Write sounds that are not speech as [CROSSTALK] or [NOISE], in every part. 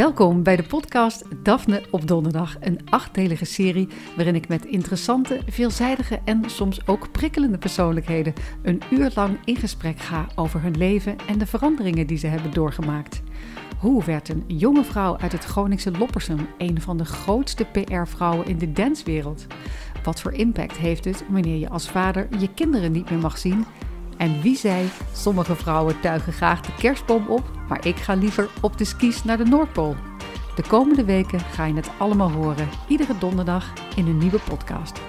Welkom bij de podcast Daphne op Donderdag, een achtdelige serie waarin ik met interessante, veelzijdige en soms ook prikkelende persoonlijkheden een uur lang in gesprek ga over hun leven en de veranderingen die ze hebben doorgemaakt. Hoe werd een jonge vrouw uit het Groningse Loppersum een van de grootste PR-vrouwen in de danswereld? Wat voor impact heeft het wanneer je als vader je kinderen niet meer mag zien? En wie zei, sommige vrouwen tuigen graag de kerstboom op, maar ik ga liever op de skis naar de Noordpool. De komende weken ga je het allemaal horen, iedere donderdag in een nieuwe podcast.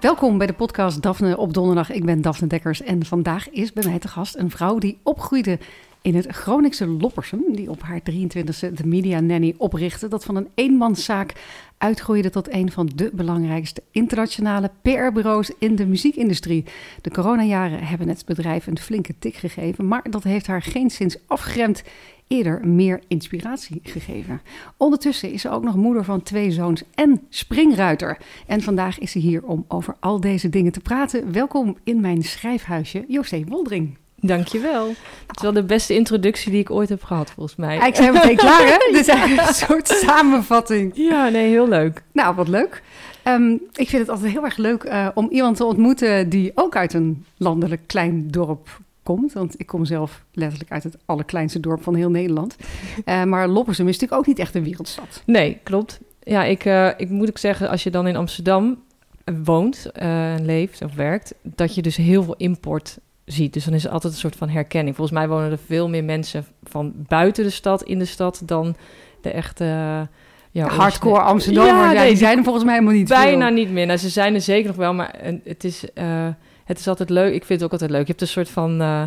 Welkom bij de podcast Daphne op donderdag. Ik ben Daphne Dekkers en vandaag is bij mij te gast een vrouw die opgroeide in het Groningse Loppersum, die op haar 23e de Media Nanny oprichtte, dat van een eenmanszaak uitgroeide tot een van de belangrijkste internationale PR-bureaus in de muziekindustrie. De coronajaren hebben het bedrijf een flinke tik gegeven, maar dat heeft haar geen sinds afgeremd eerder meer inspiratie gegeven. Ondertussen is ze ook nog moeder van twee zoons en springruiter. En vandaag is ze hier om over al deze dingen te praten. Welkom in mijn schrijfhuisje, José Woldring. Dankjewel. Het is wel de beste introductie die ik ooit heb gehad, volgens mij. Ik zijn meteen klaar, hè? [LAUGHS] Dit is eigenlijk een soort samenvatting. Ja, nee, heel leuk. Nou, wat leuk. Um, ik vind het altijd heel erg leuk uh, om iemand te ontmoeten die ook uit een landelijk klein dorp komt. Want ik kom zelf letterlijk uit het allerkleinste dorp van heel Nederland. Uh, maar Loppersum is natuurlijk ook niet echt een wereldstad. Nee, klopt. Ja, ik, uh, ik moet ook zeggen, als je dan in Amsterdam woont, leeft of werkt, dat je dus heel veel import ziet. Dus dan is het altijd een soort van herkenning. Volgens mij wonen er veel meer mensen van buiten de stad in de stad dan de echte. ja, hardcore Amsterdam. Ja, nee, die zijn er volgens mij helemaal niet. Bijna niet meer. Nou, ze zijn er zeker nog wel, maar het is, uh, het is altijd leuk. Ik vind het ook altijd leuk. Je hebt een soort van. Uh,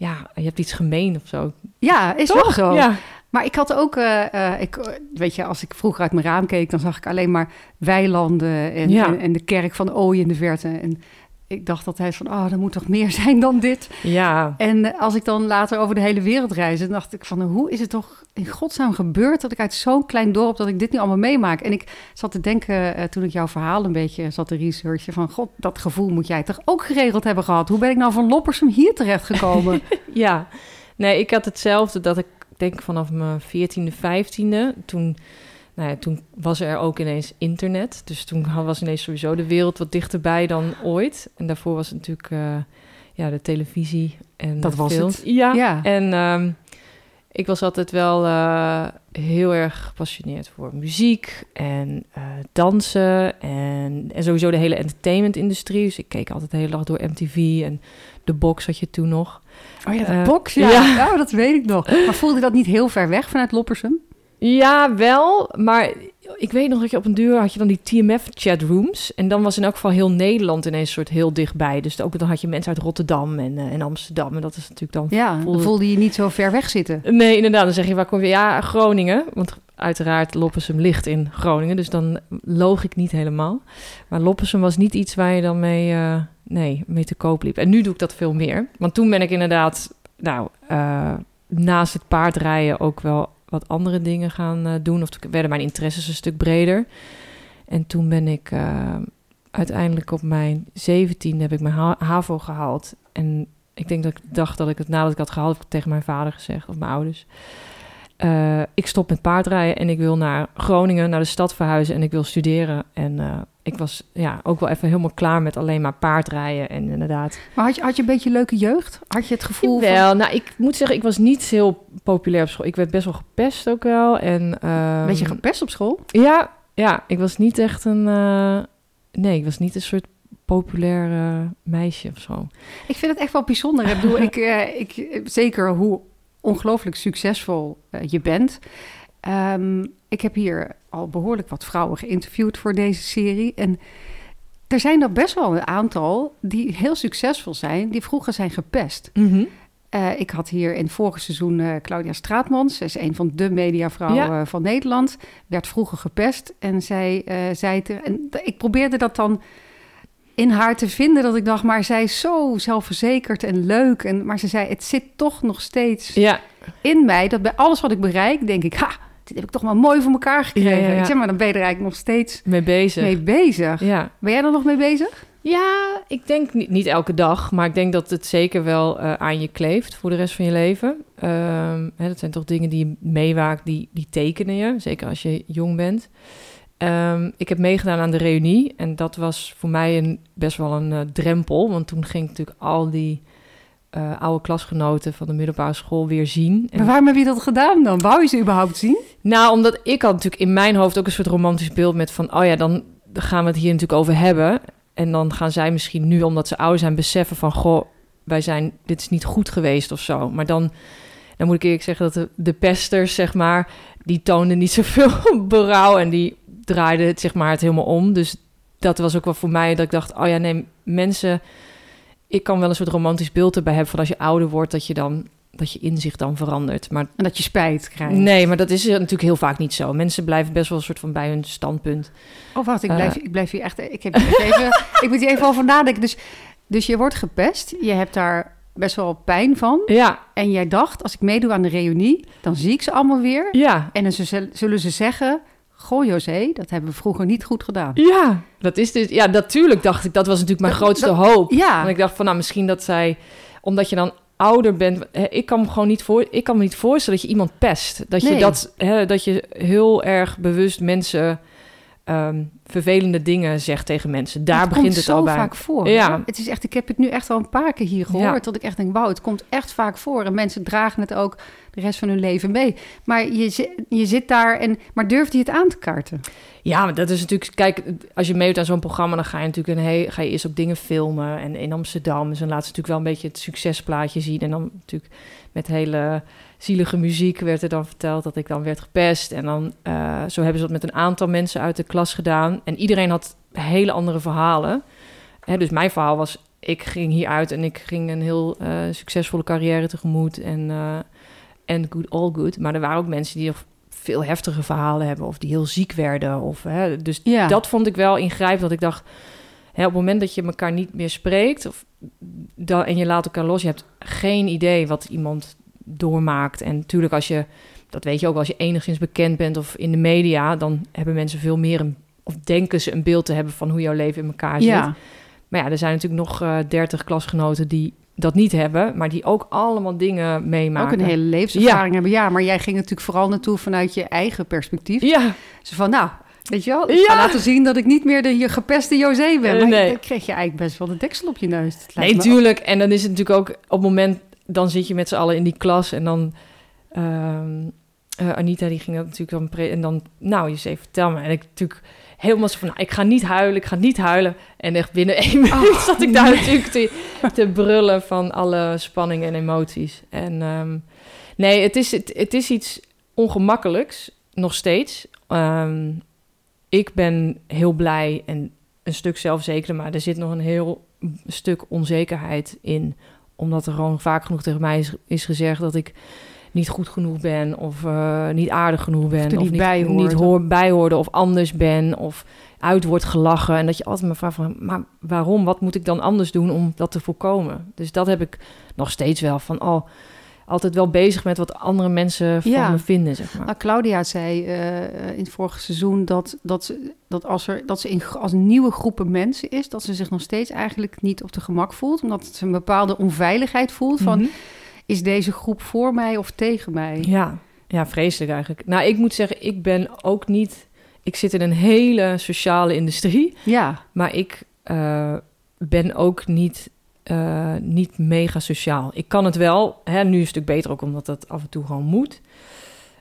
ja, je hebt iets gemeen of zo. Ja, is Toch? wel zo. Ja. Maar ik had ook, uh, ik, weet je, als ik vroeger uit mijn raam keek, dan zag ik alleen maar weilanden en, ja. en, en, de kerk van Ooi in de verte. En ik dacht altijd van, oh, er moet toch meer [LAUGHS] zijn dan dit. Ja. En als ik dan later over de hele wereld reisde, dacht ik van, hoe is het toch in godsnaam gebeurd dat ik uit zo'n klein dorp, dat ik dit nu allemaal meemaak? En ik zat te denken, uh, toen ik jouw verhaal een beetje zat te researchen, van, god, dat gevoel moet jij toch ook geregeld hebben gehad? Hoe ben ik nou van Loppersum hier terecht gekomen? [LAUGHS] ja, nee, ik had hetzelfde, dat ik denk vanaf mijn 14e, 15e, toen nou ja, toen was er ook ineens internet. Dus toen was ineens sowieso de wereld wat dichterbij dan ooit. En daarvoor was het natuurlijk uh, ja, de televisie en Dat was het. Ja, ja. en um, ik was altijd wel uh, heel erg gepassioneerd voor muziek en uh, dansen en, en sowieso de hele entertainment-industrie. Dus ik keek altijd de hele dag door MTV en de box had je toen nog. Oh ja, de box, ja. ja. Nou, dat weet ik nog. Maar voelde dat niet heel ver weg vanuit Loppersum? Ja, wel. Maar ik weet nog dat je op een duur had je dan die TMF-chatrooms. En dan was in elk geval heel Nederland ineens soort heel dichtbij. Dus ook dan had je mensen uit Rotterdam en, uh, en Amsterdam. En dat is natuurlijk dan... Ja, voelde... dan voelde je niet zo ver weg zitten. Nee, inderdaad. Dan zeg je, waar kom je? Ja, Groningen. Want uiteraard Loppersum ligt in Groningen. Dus dan loog ik niet helemaal. Maar Loppersum was niet iets waar je dan mee, uh, nee, mee te koop liep. En nu doe ik dat veel meer. Want toen ben ik inderdaad, nou, uh, naast het paardrijden ook wel wat andere dingen gaan uh, doen. Of werden mijn interesses een stuk breder. En toen ben ik uh, uiteindelijk op mijn 17 heb ik mijn ha HAVO gehaald. En ik denk dat ik dacht dat ik het nadat ik had gehaald, heb ik tegen mijn vader gezegd of mijn ouders. Uh, ik stop met paardrijden en ik wil naar Groningen, naar de stad verhuizen en ik wil studeren. En ik was ja, ook wel even helemaal klaar met alleen maar paardrijden en inderdaad. Maar had je, had je een beetje leuke jeugd? Had je het gevoel Wel, van... nou ik moet zeggen, ik was niet heel populair op school. Ik werd best wel gepest ook wel. En. Weet je gepest op school? Ja, ja, ik was niet echt een... Uh... Nee, ik was niet een soort populair meisje of zo. Ik vind het echt wel bijzonder. ik bedoel, ik, [LAUGHS] ik, zeker hoe ongelooflijk succesvol je bent... Um, ik heb hier al behoorlijk wat vrouwen geïnterviewd voor deze serie. En er zijn er best wel een aantal die heel succesvol zijn, die vroeger zijn gepest. Mm -hmm. uh, ik had hier in het vorige seizoen uh, Claudia Straatmans. Zij is een van de mediavrouwen ja. van Nederland. Werd vroeger gepest. En zij zei... Te, en ik probeerde dat dan in haar te vinden. Dat ik dacht, maar zij is zo zelfverzekerd en leuk. En, maar ze zei, het zit toch nog steeds ja. in mij. Dat bij alles wat ik bereik, denk ik... Ha, dit heb ik toch wel mooi voor elkaar gekregen. Ja, ja, ja. Ik zeg maar, dan ben je er eigenlijk nog steeds mee bezig. Mee bezig. Ja. Ben jij er nog mee bezig? Ja, ik denk niet, niet elke dag, maar ik denk dat het zeker wel eh, aan je kleeft voor de rest van je leven. Ehm, hè, dat zijn toch dingen die je meewaakt, die, die tekenen je, zeker als je jong bent. Ehm, ik heb meegedaan aan de reunie en dat was voor mij een, best wel een eh, drempel, want toen ging ik natuurlijk al die eh, oude klasgenoten van de middelbare school weer zien. En Maar waarom heb je dat gedaan dan? Wou je ze überhaupt zien? nou, omdat ik had natuurlijk in mijn hoofd ook een soort romantisch beeld met van... oh ja, dan gaan we het hier natuurlijk over hebben. En dan gaan zij misschien nu, omdat ze ouder zijn, beseffen van... goh, wij zijn, dit is niet goed geweest of zo. Maar dan, dan moet ik eerlijk zeggen dat de, de pesters, zeg maar... die toonden niet zoveel [LAUGHS] berouw en die draaiden het, zeg maar, het helemaal om. Dus dat was ook wel voor mij dat ik dacht... oh ja, nee, mensen... Ik kan wel een soort romantisch beeld erbij hebben van als je ouder wordt... dat je dan dat je inzicht dan verandert. Maar En dat je spijt krijgt. Nee, maar dat is eh, natuurlijk heel vaak niet zo. Mensen blijven best wel een soort van bij hun standpunt. Oh, wacht, ik Eh. blijf, ik blijf hier echt... Ik, heb even, [LAUGHS] ik moet hier even over nadenken. Dus, dus je wordt gepest. Je hebt daar best wel pijn van. Ja, En jij dacht, als ik meedoe aan de reunie... dan zie ik ze allemaal weer. ja, En dan zullen ze zeggen... Goh, José, dat hebben we vroeger niet goed gedaan. ja. Dat is dus, ja, natuurlijk dacht ik, dat was natuurlijk mijn Dat- grootste dat- hoop. Ja, Want ik dacht van, nou, misschien dat zij, omdat je dan ouder bent, hè, ik kan me gewoon niet voor, ik kan me niet voorstellen dat je iemand pest. Dat je dat, hè, dat je heel erg bewust mensen ehm, vervelende dingen zegt tegen mensen. Daar het begint komt het zo al bij. vaak voor. Ja. Het is echt, ik heb het nu echt al een paar keer hier gehoord... Ja. dat ik echt denk, wauw, het komt echt vaak voor. En mensen dragen het ook de rest van hun leven mee. Maar je, je zit daar en... Maar durft hij het aan te kaarten? Ja, maar dat is natuurlijk... Kijk, als je meedoet aan zo'n programma... dan ga je natuurlijk een he- ga je eerst ook dingen filmen. En in Amsterdam. Dus dan laat ze natuurlijk wel een beetje het succesplaatje zien. En dan natuurlijk met hele zielige muziek werd er dan verteld... dat ik dan werd gepest. En dan eh, zo hebben ze dat met een aantal mensen uit de klas gedaan. En iedereen had hele andere verhalen. Hè, dus mijn verhaal was... Ik ging hieruit en ik ging een heel eh, succesvolle carrière tegemoet. En, eh en good, all good. Maar er waren ook mensen die veel heftige verhalen hebben... of die heel ziek werden. Of, hè, dus Ja. dat vond ik wel ingrijpend. Dat ik dacht, hè, op het moment dat je elkaar niet meer spreekt... Of, dan, en je laat elkaar los, je hebt geen idee wat iemand doormaakt. En natuurlijk als je, dat weet je ook, als je enigszins bekend bent of in de media... dan hebben mensen veel meer een, of denken ze een beeld te hebben van hoe jouw leven in elkaar zit. Ja, Maar ja, er zijn natuurlijk nog eh 30 klasgenoten die dat niet hebben... maar die ook allemaal dingen meemaken. ook een hele levenservaring hebben. Ja, maar jij ging natuurlijk vooral naartoe vanuit je eigen perspectief. Ja, Zo van, nou, weet je wel, ik Ja. ga laten zien dat ik niet meer de gepeste José ben. Eh, Maar nee. dan kreeg je eigenlijk best wel de deksel op je neus. Nee, lijkt me- tuurlijk. En dan is het natuurlijk ook op het moment... dan zit je met z'n allen in die klas en dan... ehm, eh, Anita die ging dat natuurlijk dan... Pre- en dan, nou, je vertel me. En ik natuurlijk helemaal zo van... Nou, ik ga niet huilen, ik ga niet huilen. En echt binnen één [LAUGHS] minuut zat ik daar nee. natuurlijk te, te brullen... van alle spanning en emoties. En ehm, nee, het is, het, het is iets ongemakkelijks, nog steeds. Ehm, ik ben heel blij en een stuk zelfzeker... maar er zit nog een heel stuk onzekerheid in. Omdat er gewoon vaak genoeg tegen mij is, is gezegd dat ik niet goed genoeg ben of eh, niet aardig genoeg ben. er niet bij hoort. niet hoor, bij hoorde of anders ben of uit wordt gelachen. En dat je altijd maar vraagt van, maar waarom? Wat moet ik dan anders doen om dat te voorkomen? Dus dat heb ik nog steeds wel van, oh, altijd wel bezig met wat andere mensen van Ja. me vinden, zeg maar. Nou, Claudia zei eh, in het vorige seizoen dat, dat, ze, dat als, er, dat ze in, als nieuwe groepen mensen is, dat ze zich nog steeds eigenlijk niet op de gemak voelt. Omdat ze een bepaalde onveiligheid voelt van, Mhm. is deze groep voor mij of tegen mij? Ja, ja, vreselijk eigenlijk. Nou, ik moet zeggen, ik ben ook niet... Ik zit in een hele sociale industrie, Ja, maar ik eh, ben ook niet, eh, niet mega sociaal. Ik kan het wel, hè, nu is het stuk beter ook omdat dat af en toe gewoon moet.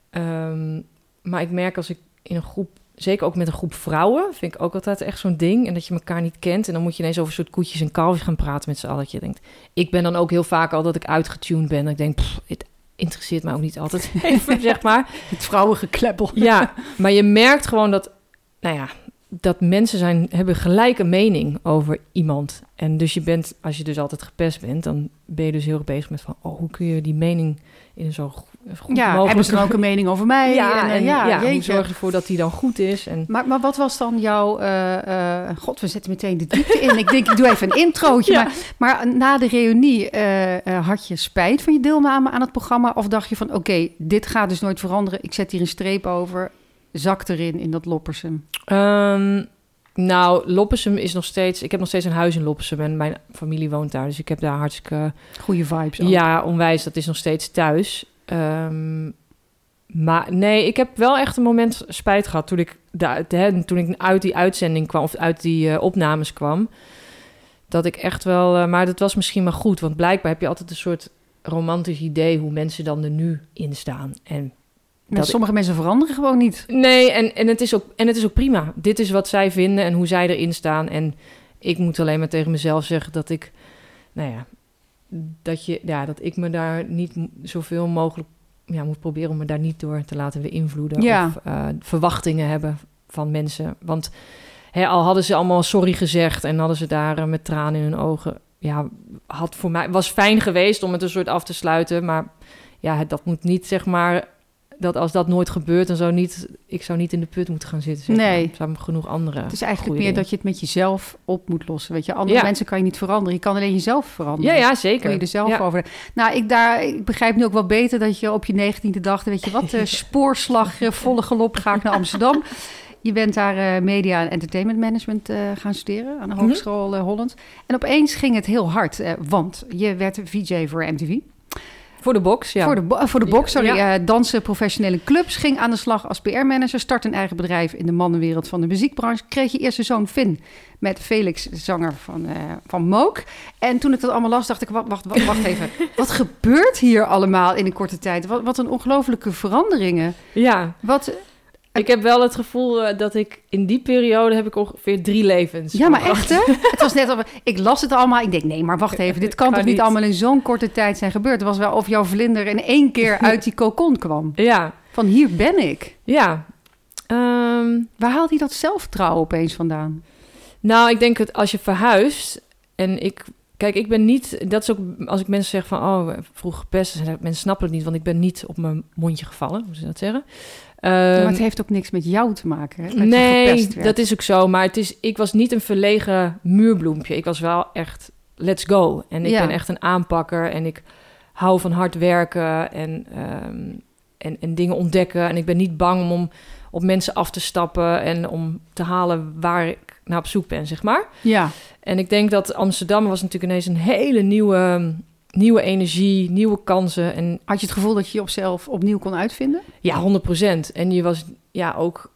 Ehm, maar ik merk als ik in een groep, zeker ook met een groep vrouwen, vind ik ook altijd echt zo'n ding. En dat je elkaar niet kent en dan moet je ineens over soort koetjes en kalfjes gaan praten met z'n allen. Dat je denkt, ik ben dan ook heel vaak al dat ik uitgetuned ben. Dat ik denk, pff, het interesseert mij ook niet altijd [LAUGHS] even, zeg maar. het vrouwengekleppel. Ja, maar je merkt gewoon dat, nou ja, dat mensen zijn, hebben gelijk een mening over iemand. En dus je bent, als je dus altijd gepest bent, dan ben je dus heel erg bezig met van, oh, hoe kun je die mening in zo go- goed Ja, mogelijk... hebben ze dan ook een mening over mij? [LAUGHS] Ja, en, en, eh, ja, ja, hoe zorg je ervoor dat die dan goed is? En Maar, maar wat was dan jouw... eh, eh, God, we zetten meteen de diepte in. Ik denk, ik doe even een introotje. [LAUGHS] Ja. Maar, maar na de reunie, eh, eh, had je spijt van je deelname aan het programma? Of dacht je van, oké, dit gaat dus nooit veranderen. Ik zet hier een streep over. Zak erin in dat Loppersum. Ehm, Nou, Loppersum is nog steeds... Ik heb nog steeds een huis in Loppersum en mijn familie woont daar. Dus ik heb daar hartstikke... Goede vibes ook. Ja, onwijs. Dat is nog steeds thuis. Ehm, maar nee, ik heb wel echt een moment spijt gehad toen ik, da- de, toen ik uit die uitzending kwam... of uit die eh, opnames kwam. Dat ik echt wel... eh, maar dat was misschien maar goed. Want blijkbaar heb je altijd een soort romantisch idee... hoe mensen dan er nu in staan. En Maar dat- sommige mensen veranderen gewoon niet. Nee, en, en, het is ook, en het is ook prima. Dit is wat zij vinden en hoe zij erin staan. En ik moet alleen maar tegen mezelf zeggen dat ik, nou ja, dat, je, ja, dat ik me daar niet zoveel mogelijk ja, moet proberen om me daar niet door te laten beïnvloeden. Ja. Of eh, verwachtingen hebben van mensen. Want hè, al hadden ze allemaal sorry gezegd en hadden ze daar eh, met tranen in hun ogen. Ja, had voor mij, was fijn geweest om het een soort af te sluiten. Maar ja, dat moet niet zeg maar dat als dat nooit gebeurt, dan zou niet, ik zou niet in de put moeten gaan zitten. Zeg Nee. Er zijn genoeg andere. Het is eigenlijk meer dingen. dat je het met jezelf op moet lossen. Weet je, andere Ja. mensen kan je niet veranderen. Je kan alleen jezelf veranderen. Ja, ja, Kun zeker. je er zelf ja. over. Nou, ik, daar, ik begrijp nu ook wel beter dat je op je negentiende dacht... weet je wat, [LAUGHS] eh, spoorslag, volle galop ga ik naar Amsterdam. Je bent daar eh, media en entertainment management eh, gaan studeren... aan de Mhm. Hogeschool Holland. En opeens ging het heel hard, want je werd VJ voor MTV. Voor de box, ja. Voor, de, bo- eh, voor de box, sorry. Ja. eh, dansen professionele clubs. Ging aan de slag als PR-manager. Start een eigen bedrijf in de mannenwereld van de muziekbranche. Kreeg je eerste zoon Finn met Felix, zanger van, eh van Mook. En toen ik dat allemaal las, dacht ik, wacht, wacht, wacht, [LAUGHS] wacht even. Wat gebeurt hier allemaal in een korte tijd? Wat, wat een ongelofelijke veranderingen. ja, Wat, ik heb wel het gevoel eh, dat ik in die periode heb ik ongeveer drie levens. ja, maar echt hè? [LAUGHS] Het was net of ik las het allemaal. Ik denk, nee, maar wacht even. Dit kan, Kan toch niet niet. allemaal in zo'n korte tijd zijn gebeurd? Het was wel of jouw vlinder in één keer [LAUGHS] uit die kokon kwam. Ja, Van hier ben ik. ja. Ehm, Waar haalt hij dat zelfvertrouwen opeens vandaan? nou, ik denk dat als je verhuist en ik... Kijk, ik ben niet... Dat is ook als ik mensen zeg van... Oh, vroeg gepest. Mensen snappen het niet, want ik ben niet op mijn mondje gevallen. Hoe ze dat zeggen? Ehm, maar het heeft ook niks met jou te maken. Hè? Dat nee, dat is ook zo. Maar het is, ik was niet een verlegen muurbloempje. Ik was wel echt let's go. En ik Ja. ben echt een aanpakker. En ik hou van hard werken en, ehm, en, en dingen ontdekken. En ik ben niet bang om, om op mensen af te stappen... en om te halen waar ik naar op zoek ben, zeg maar. Ja, En ik denk dat Amsterdam was natuurlijk ineens een hele nieuwe, nieuwe energie, nieuwe kansen. En had je het gevoel dat je jezelf opnieuw kon uitvinden? ja, 100%. En je was ja ook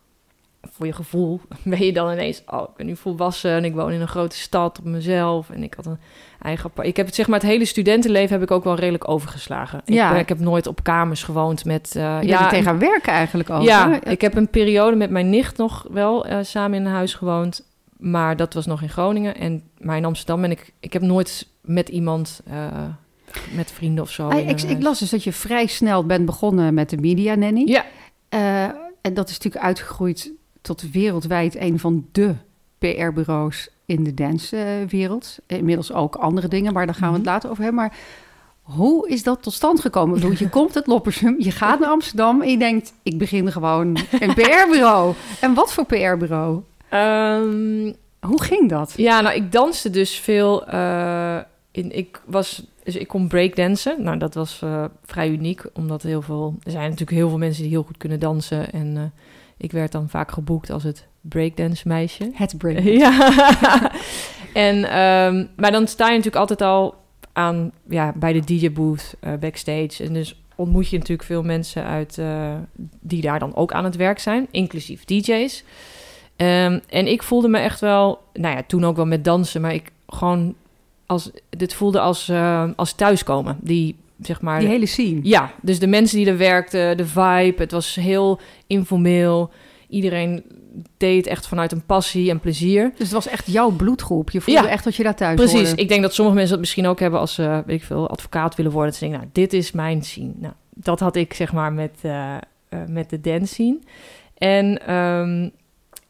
voor je gevoel [LAUGHS] ben je dan ineens, oh, ik ben nu volwassen en ik woon in een grote stad op mezelf en ik had een eigen. Ik heb het zeg maar het hele studentenleven heb ik ook wel redelijk overgeslagen. Ja. Ik, ben- ik heb nooit op kamers gewoond met. Je ja, tegen gaan werken eigenlijk ook. ja, hè? ik heb een periode met mijn nicht nog wel eh, samen in een huis gewoond. Maar dat was nog in Groningen. En, maar in Amsterdam ben ik... Ik heb nooit met iemand, eh, met vrienden of zo... Ah, ik, ik las dus dat je vrij snel bent begonnen met de Media Nanny. Ja, Eh, en dat is natuurlijk uitgegroeid tot wereldwijd een van de PR-bureaus in de dancewereld. Inmiddels ook andere dingen, maar daar gaan we het Mhm. later over hebben. Maar hoe is dat tot stand gekomen? Bedoel, je [LAUGHS] komt uit Loppersum, je gaat naar Amsterdam en je denkt... ik begin gewoon een [LAUGHS] PR-bureau. En wat voor PR-bureau? Ehm, Hoe ging dat? ja, nou, ik danste dus veel... eh, in, ik was... Dus ik kon breakdansen. Nou, dat was eh, vrij uniek, omdat heel veel... Er zijn natuurlijk heel veel mensen die heel goed kunnen dansen. En eh, ik werd dan vaak geboekt als het breakdance meisje. Het break. [LAUGHS] Ja. en, ehm, maar dan sta je natuurlijk altijd al aan, ja, bij de DJ-booth, eh, backstage. En dus ontmoet je natuurlijk veel mensen uit, die daar dan ook aan het werk zijn, inclusief DJ's. Ehm, en ik voelde me echt wel, nou ja, toen ook wel met dansen, maar ik gewoon als, dit voelde als, eh, als thuiskomen. Die, zeg maar, Die hele scene. ja, dus de mensen die er werkten, de vibe, het was heel informeel. Iedereen deed het echt vanuit een passie en plezier. Dus het was echt jouw bloedgroep. Je voelde Ja, echt dat je daar thuis Precies. hoorde. Ik denk dat sommige mensen dat misschien ook hebben als ze, weet ik veel, advocaat willen worden. Dat ze denken, nou, dit is mijn scene. Nou, dat had ik zeg maar met, eh, eh, met de dance scene. En ehm,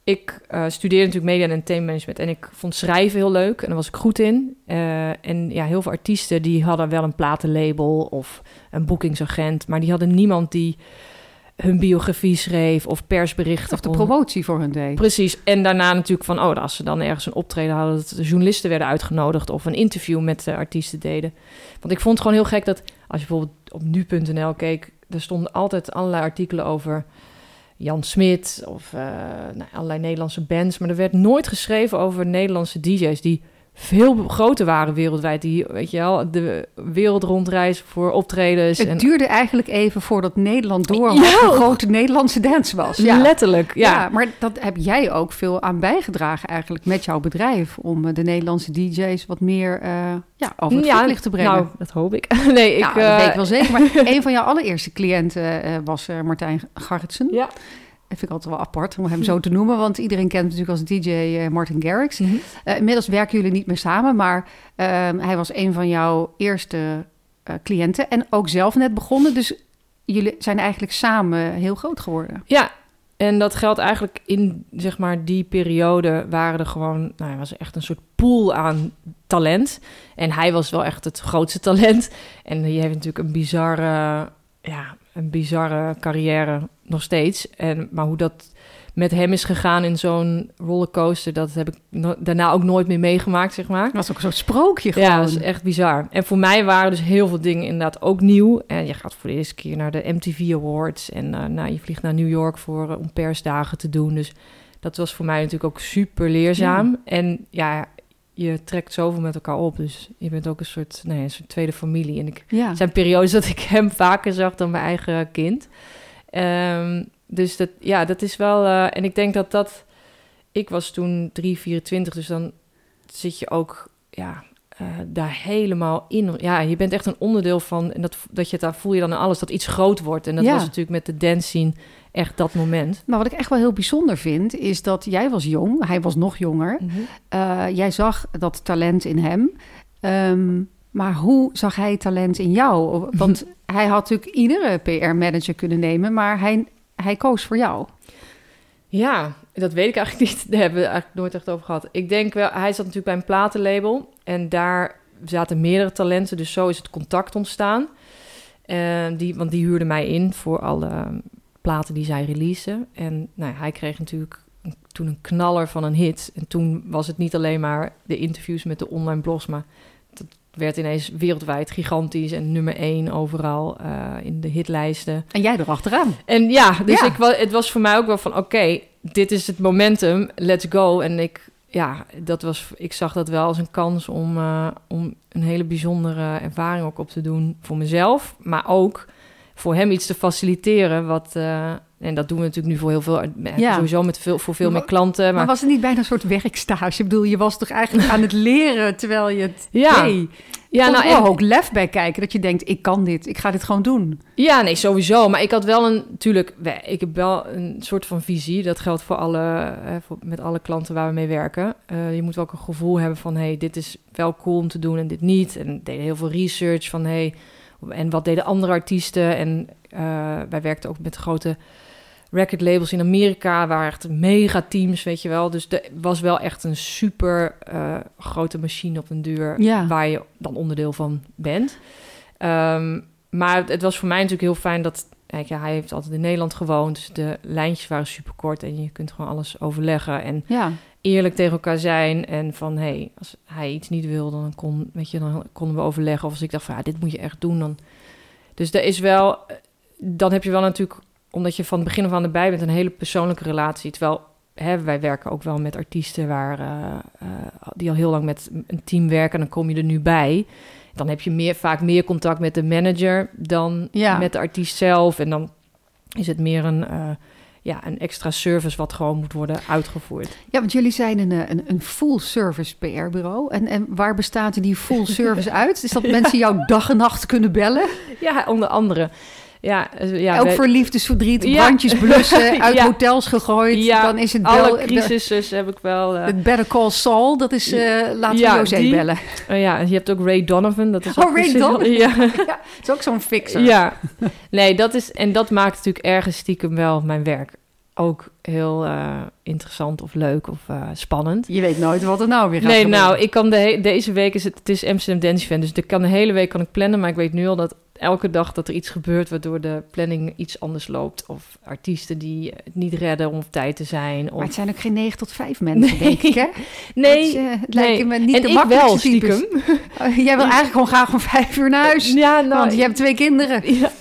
ik eh, studeerde natuurlijk media en entertainment management. En ik vond schrijven heel leuk. En daar was ik goed in. Eh, en ja, heel veel artiesten die hadden wel een platenlabel of een boekingsagent. Maar die hadden niemand die hun biografie schreef of persberichten. Of de promotie voor hun deed. Precies. En daarna natuurlijk van, oh, als ze dan ergens een optreden hadden, dat de journalisten werden uitgenodigd of een interview met de artiesten deden. Want ik vond het gewoon heel gek dat als je bijvoorbeeld op nu.nl keek, er stonden altijd allerlei artikelen over Jan Smit of eh, nou, allerlei Nederlandse bands. Maar er werd nooit geschreven over Nederlandse DJ's die veel groter waren wereldwijd. Die, weet je wel, de wereld rondreizen voor optredens. Het en, duurde eigenlijk even voordat Nederland door Ja. een grote Nederlandse dance was. Ja. Letterlijk, ja. Ja. maar dat heb jij ook veel aan bijgedragen eigenlijk met jouw bedrijf. Om eh, de Nederlandse DJ's wat meer eh, ja, over het Ja, te brengen. Nou, dat hoop ik. [LAUGHS] nee, ik... Ja, dat eh, weet ik wel zeker. Maar [LAUGHS] een van jouw allereerste cliënten eh, was eh, Martijn Garretsen. Ja. Dat vind ik altijd wel apart om hem zo te noemen. Want iedereen kent natuurlijk als DJ eh, Martin Garrix. Mhm. Eh, inmiddels werken jullie niet meer samen. Maar ehm, hij was een van jouw eerste eh, cliënten. En ook zelf net begonnen. Dus jullie zijn eigenlijk samen heel groot geworden. Ja, en dat geldt eigenlijk in zeg maar die periode waren er gewoon, nou, er was echt een soort pool aan talent. En hij was wel echt het grootste talent. En die heeft natuurlijk een bizarre, ja, een bizarre carrière nog steeds. En maar hoe dat met hem is gegaan in zo'n rollercoaster, dat heb ik no- daarna ook nooit meer meegemaakt, zeg maar. Dat was ook een soort sprookje gewoon. Ja, dat is echt bizar. En voor mij waren dus heel veel dingen inderdaad ook nieuw. En je gaat voor de eerste keer naar de MTV Awards. En eh, nou, je vliegt naar New York voor, eh, om persdagen te doen. Dus dat was voor mij natuurlijk ook super leerzaam. En ja, je trekt zoveel met elkaar op. Dus je bent ook een soort, nee, een soort tweede familie. En ik, Ja. zijn periodes dat ik hem vaker zag dan mijn eigen kind. Ehm, dus dat, ja, dat is wel... eh, en ik denk dat dat... Ik was toen 3, 24, dus dan zit je ook ja, eh, daar helemaal in. Ja, je bent echt een onderdeel van... En dat, dat je daar voel je dan aan alles, dat iets groot wordt. En dat Ja. was natuurlijk met de dance scene echt dat moment. Maar wat ik echt wel heel bijzonder vind, is dat jij was jong. Hij was nog jonger. Eh, jij zag dat talent in hem. Ehm, maar hoe zag hij talent in jou? Want [LAUGHS] hij had natuurlijk iedere PR-manager kunnen nemen, maar hij, hij koos voor jou. Ja, dat weet ik eigenlijk niet. [LAUGHS] Daar hebben we eigenlijk nooit echt over gehad. Ik denk wel, hij zat natuurlijk bij een platenlabel en daar zaten meerdere talenten, dus zo is het contact ontstaan. Eh, die, want die huurde mij in voor alle um, platen die zij releasen. En nou, ja, hij kreeg natuurlijk toen een knaller van een hit. En toen was het niet alleen maar de interviews met de online blogs, maar werd ineens wereldwijd gigantisch en nummer één overal eh, in de hitlijsten. En jij erachteraan. En ja, dus Ja. Ik, het was voor mij ook wel van... oké, dit is het momentum, let's go. En ik, ja, dat was, ik zag dat wel als een kans om, eh, om een hele bijzondere ervaring ook op te doen voor mezelf. Maar ook voor hem iets te faciliteren. Wat, eh, en dat doen we natuurlijk nu voor heel veel... eh, Ja. Sowieso met veel, voor veel Maar- meer klanten. Maar, Maar was het niet bijna een soort werkstage? Ik bedoel, je was toch eigenlijk aan het leren terwijl je het Ja. ja, nou, en- ook lef bij kijken. Dat je denkt, ik kan dit. Ik ga dit gewoon doen. Ja, nee, sowieso. Maar ik had wel een, natuurlijk, ik heb wel een soort van visie. Dat geldt voor alle, eh, voor, met alle klanten waar we mee werken. Eh, je moet wel ook een gevoel hebben van, hey, dit is wel cool om te doen en dit niet. En deden heel veel research van, hey, en wat deden andere artiesten? En wij werkten ook met grote record labels in Amerika, waar echt mega teams, weet je wel. Dus er was wel echt een super eh, grote machine op een duur, Ja. waar je dan onderdeel van bent. Ehm, maar het was voor mij natuurlijk heel fijn dat... Kijk, ja, hij heeft altijd in Nederland gewoond, dus de lijntjes waren super kort en je kunt gewoon alles overleggen en Ja. eerlijk tegen elkaar zijn. En van, hé, hey, als hij iets niet wil, dan, kon, weet je, dan konden we overleggen. Of als ik dacht van, ja, dit moet je echt doen, dan... Dus er is wel... Dan heb je wel natuurlijk, omdat je van het begin af aan erbij bent, een hele persoonlijke relatie. Terwijl hè, wij werken ook wel met artiesten waar, eh, eh, die al heel lang met een team werken. En dan kom je er nu bij. Dan heb je meer, vaak meer contact met de manager dan Ja. met de artiest zelf. En dan is het meer een, eh, ja, een extra service wat gewoon moet worden uitgevoerd. Ja, want jullie zijn een, een, een full-service PR-bureau. En, en waar bestaat die full-service [LAUGHS] uit? Is dat mensen jou dag en nacht kunnen bellen? Ja, onder andere. Ja, eh, ja Ook wij- voor liefdesverdriet, Ja. brandjes blussen, [LAUGHS] uit Ja. hotels gegooid. Ja, dan is het alle bel, crisissen heb ik wel. eh, Het Better Call Saul, dat is, eh laten we José die- bellen. eh, ja, je hebt ook Ray Donovan. Dat is Oh, Ray Donovan. [LAUGHS] Ja. [LAUGHS] Dat is ook zo'n fixer. ja. Nee, dat is... En dat maakt natuurlijk ergens stiekem wel mijn werk ook heel interessant of leuk of spannend. Je weet nooit wat er nou weer gaat Nee, gebeuren. nou, ik kan de deze week is het, het is Amsterdam Dance Event, dus ik kan de hele week kan ik plannen, maar ik weet nu al dat elke dag dat er iets gebeurt waardoor de planning iets anders loopt. Of artiesten die het niet redden om op tijd te zijn. Of... Maar het zijn ook geen 9 tot 5 mensen, denk ik, hè? Nee, Dat, eh, het nee. lijken me niet en de makkelijkste wel, types. Oh, Jij wil eigenlijk gewoon graag om vijf uur naar huis. Ja, nou, want je hebt twee kinderen. ja.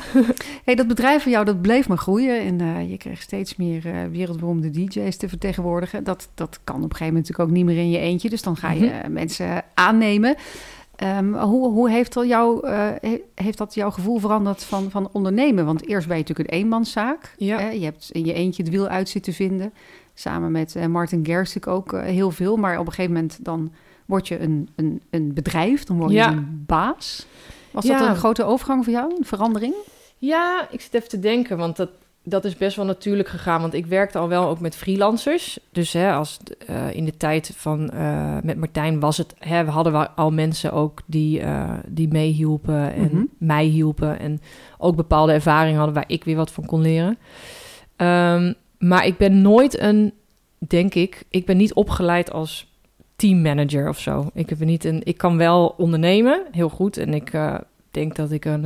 Hey, dat bedrijf van jou, dat bleef maar groeien. En eh, je kreeg steeds meer eh, wereldberoemde DJ's te vertegenwoordigen. Dat, dat kan op een gegeven moment natuurlijk ook niet meer in je eentje. Dus dan ga je Mhm. mensen aannemen. Ehm, hoe hoe heeft, dat jou, eh, he- heeft dat jouw gevoel veranderd van, van ondernemen? Want eerst ben je natuurlijk een eenmanszaak. Ja. Hè? Je hebt in je eentje het wiel uit zitten vinden. Samen met eh, Martin Gerstik ook eh, heel veel. Maar op een gegeven moment dan word je een, een, een bedrijf. Dan word je een baas. Was Ja. dat een grote overgang voor jou? Een verandering? Ja, ik zit even te denken, want dat, dat is best wel natuurlijk gegaan. Want ik werkte al wel ook met freelancers. Dus hè, als, eh, in de tijd van eh, met Martijn was het... Hè, we hadden al mensen ook die, eh, die meehielpen en Mhm. mij hielpen. En ook bepaalde ervaringen hadden waar ik weer wat van kon leren. Ehm, maar ik ben nooit een, denk ik... Ik ben niet opgeleid als teammanager of zo. Ik, heb niet een, ik kan wel ondernemen, heel goed. En ik denk dat ik een...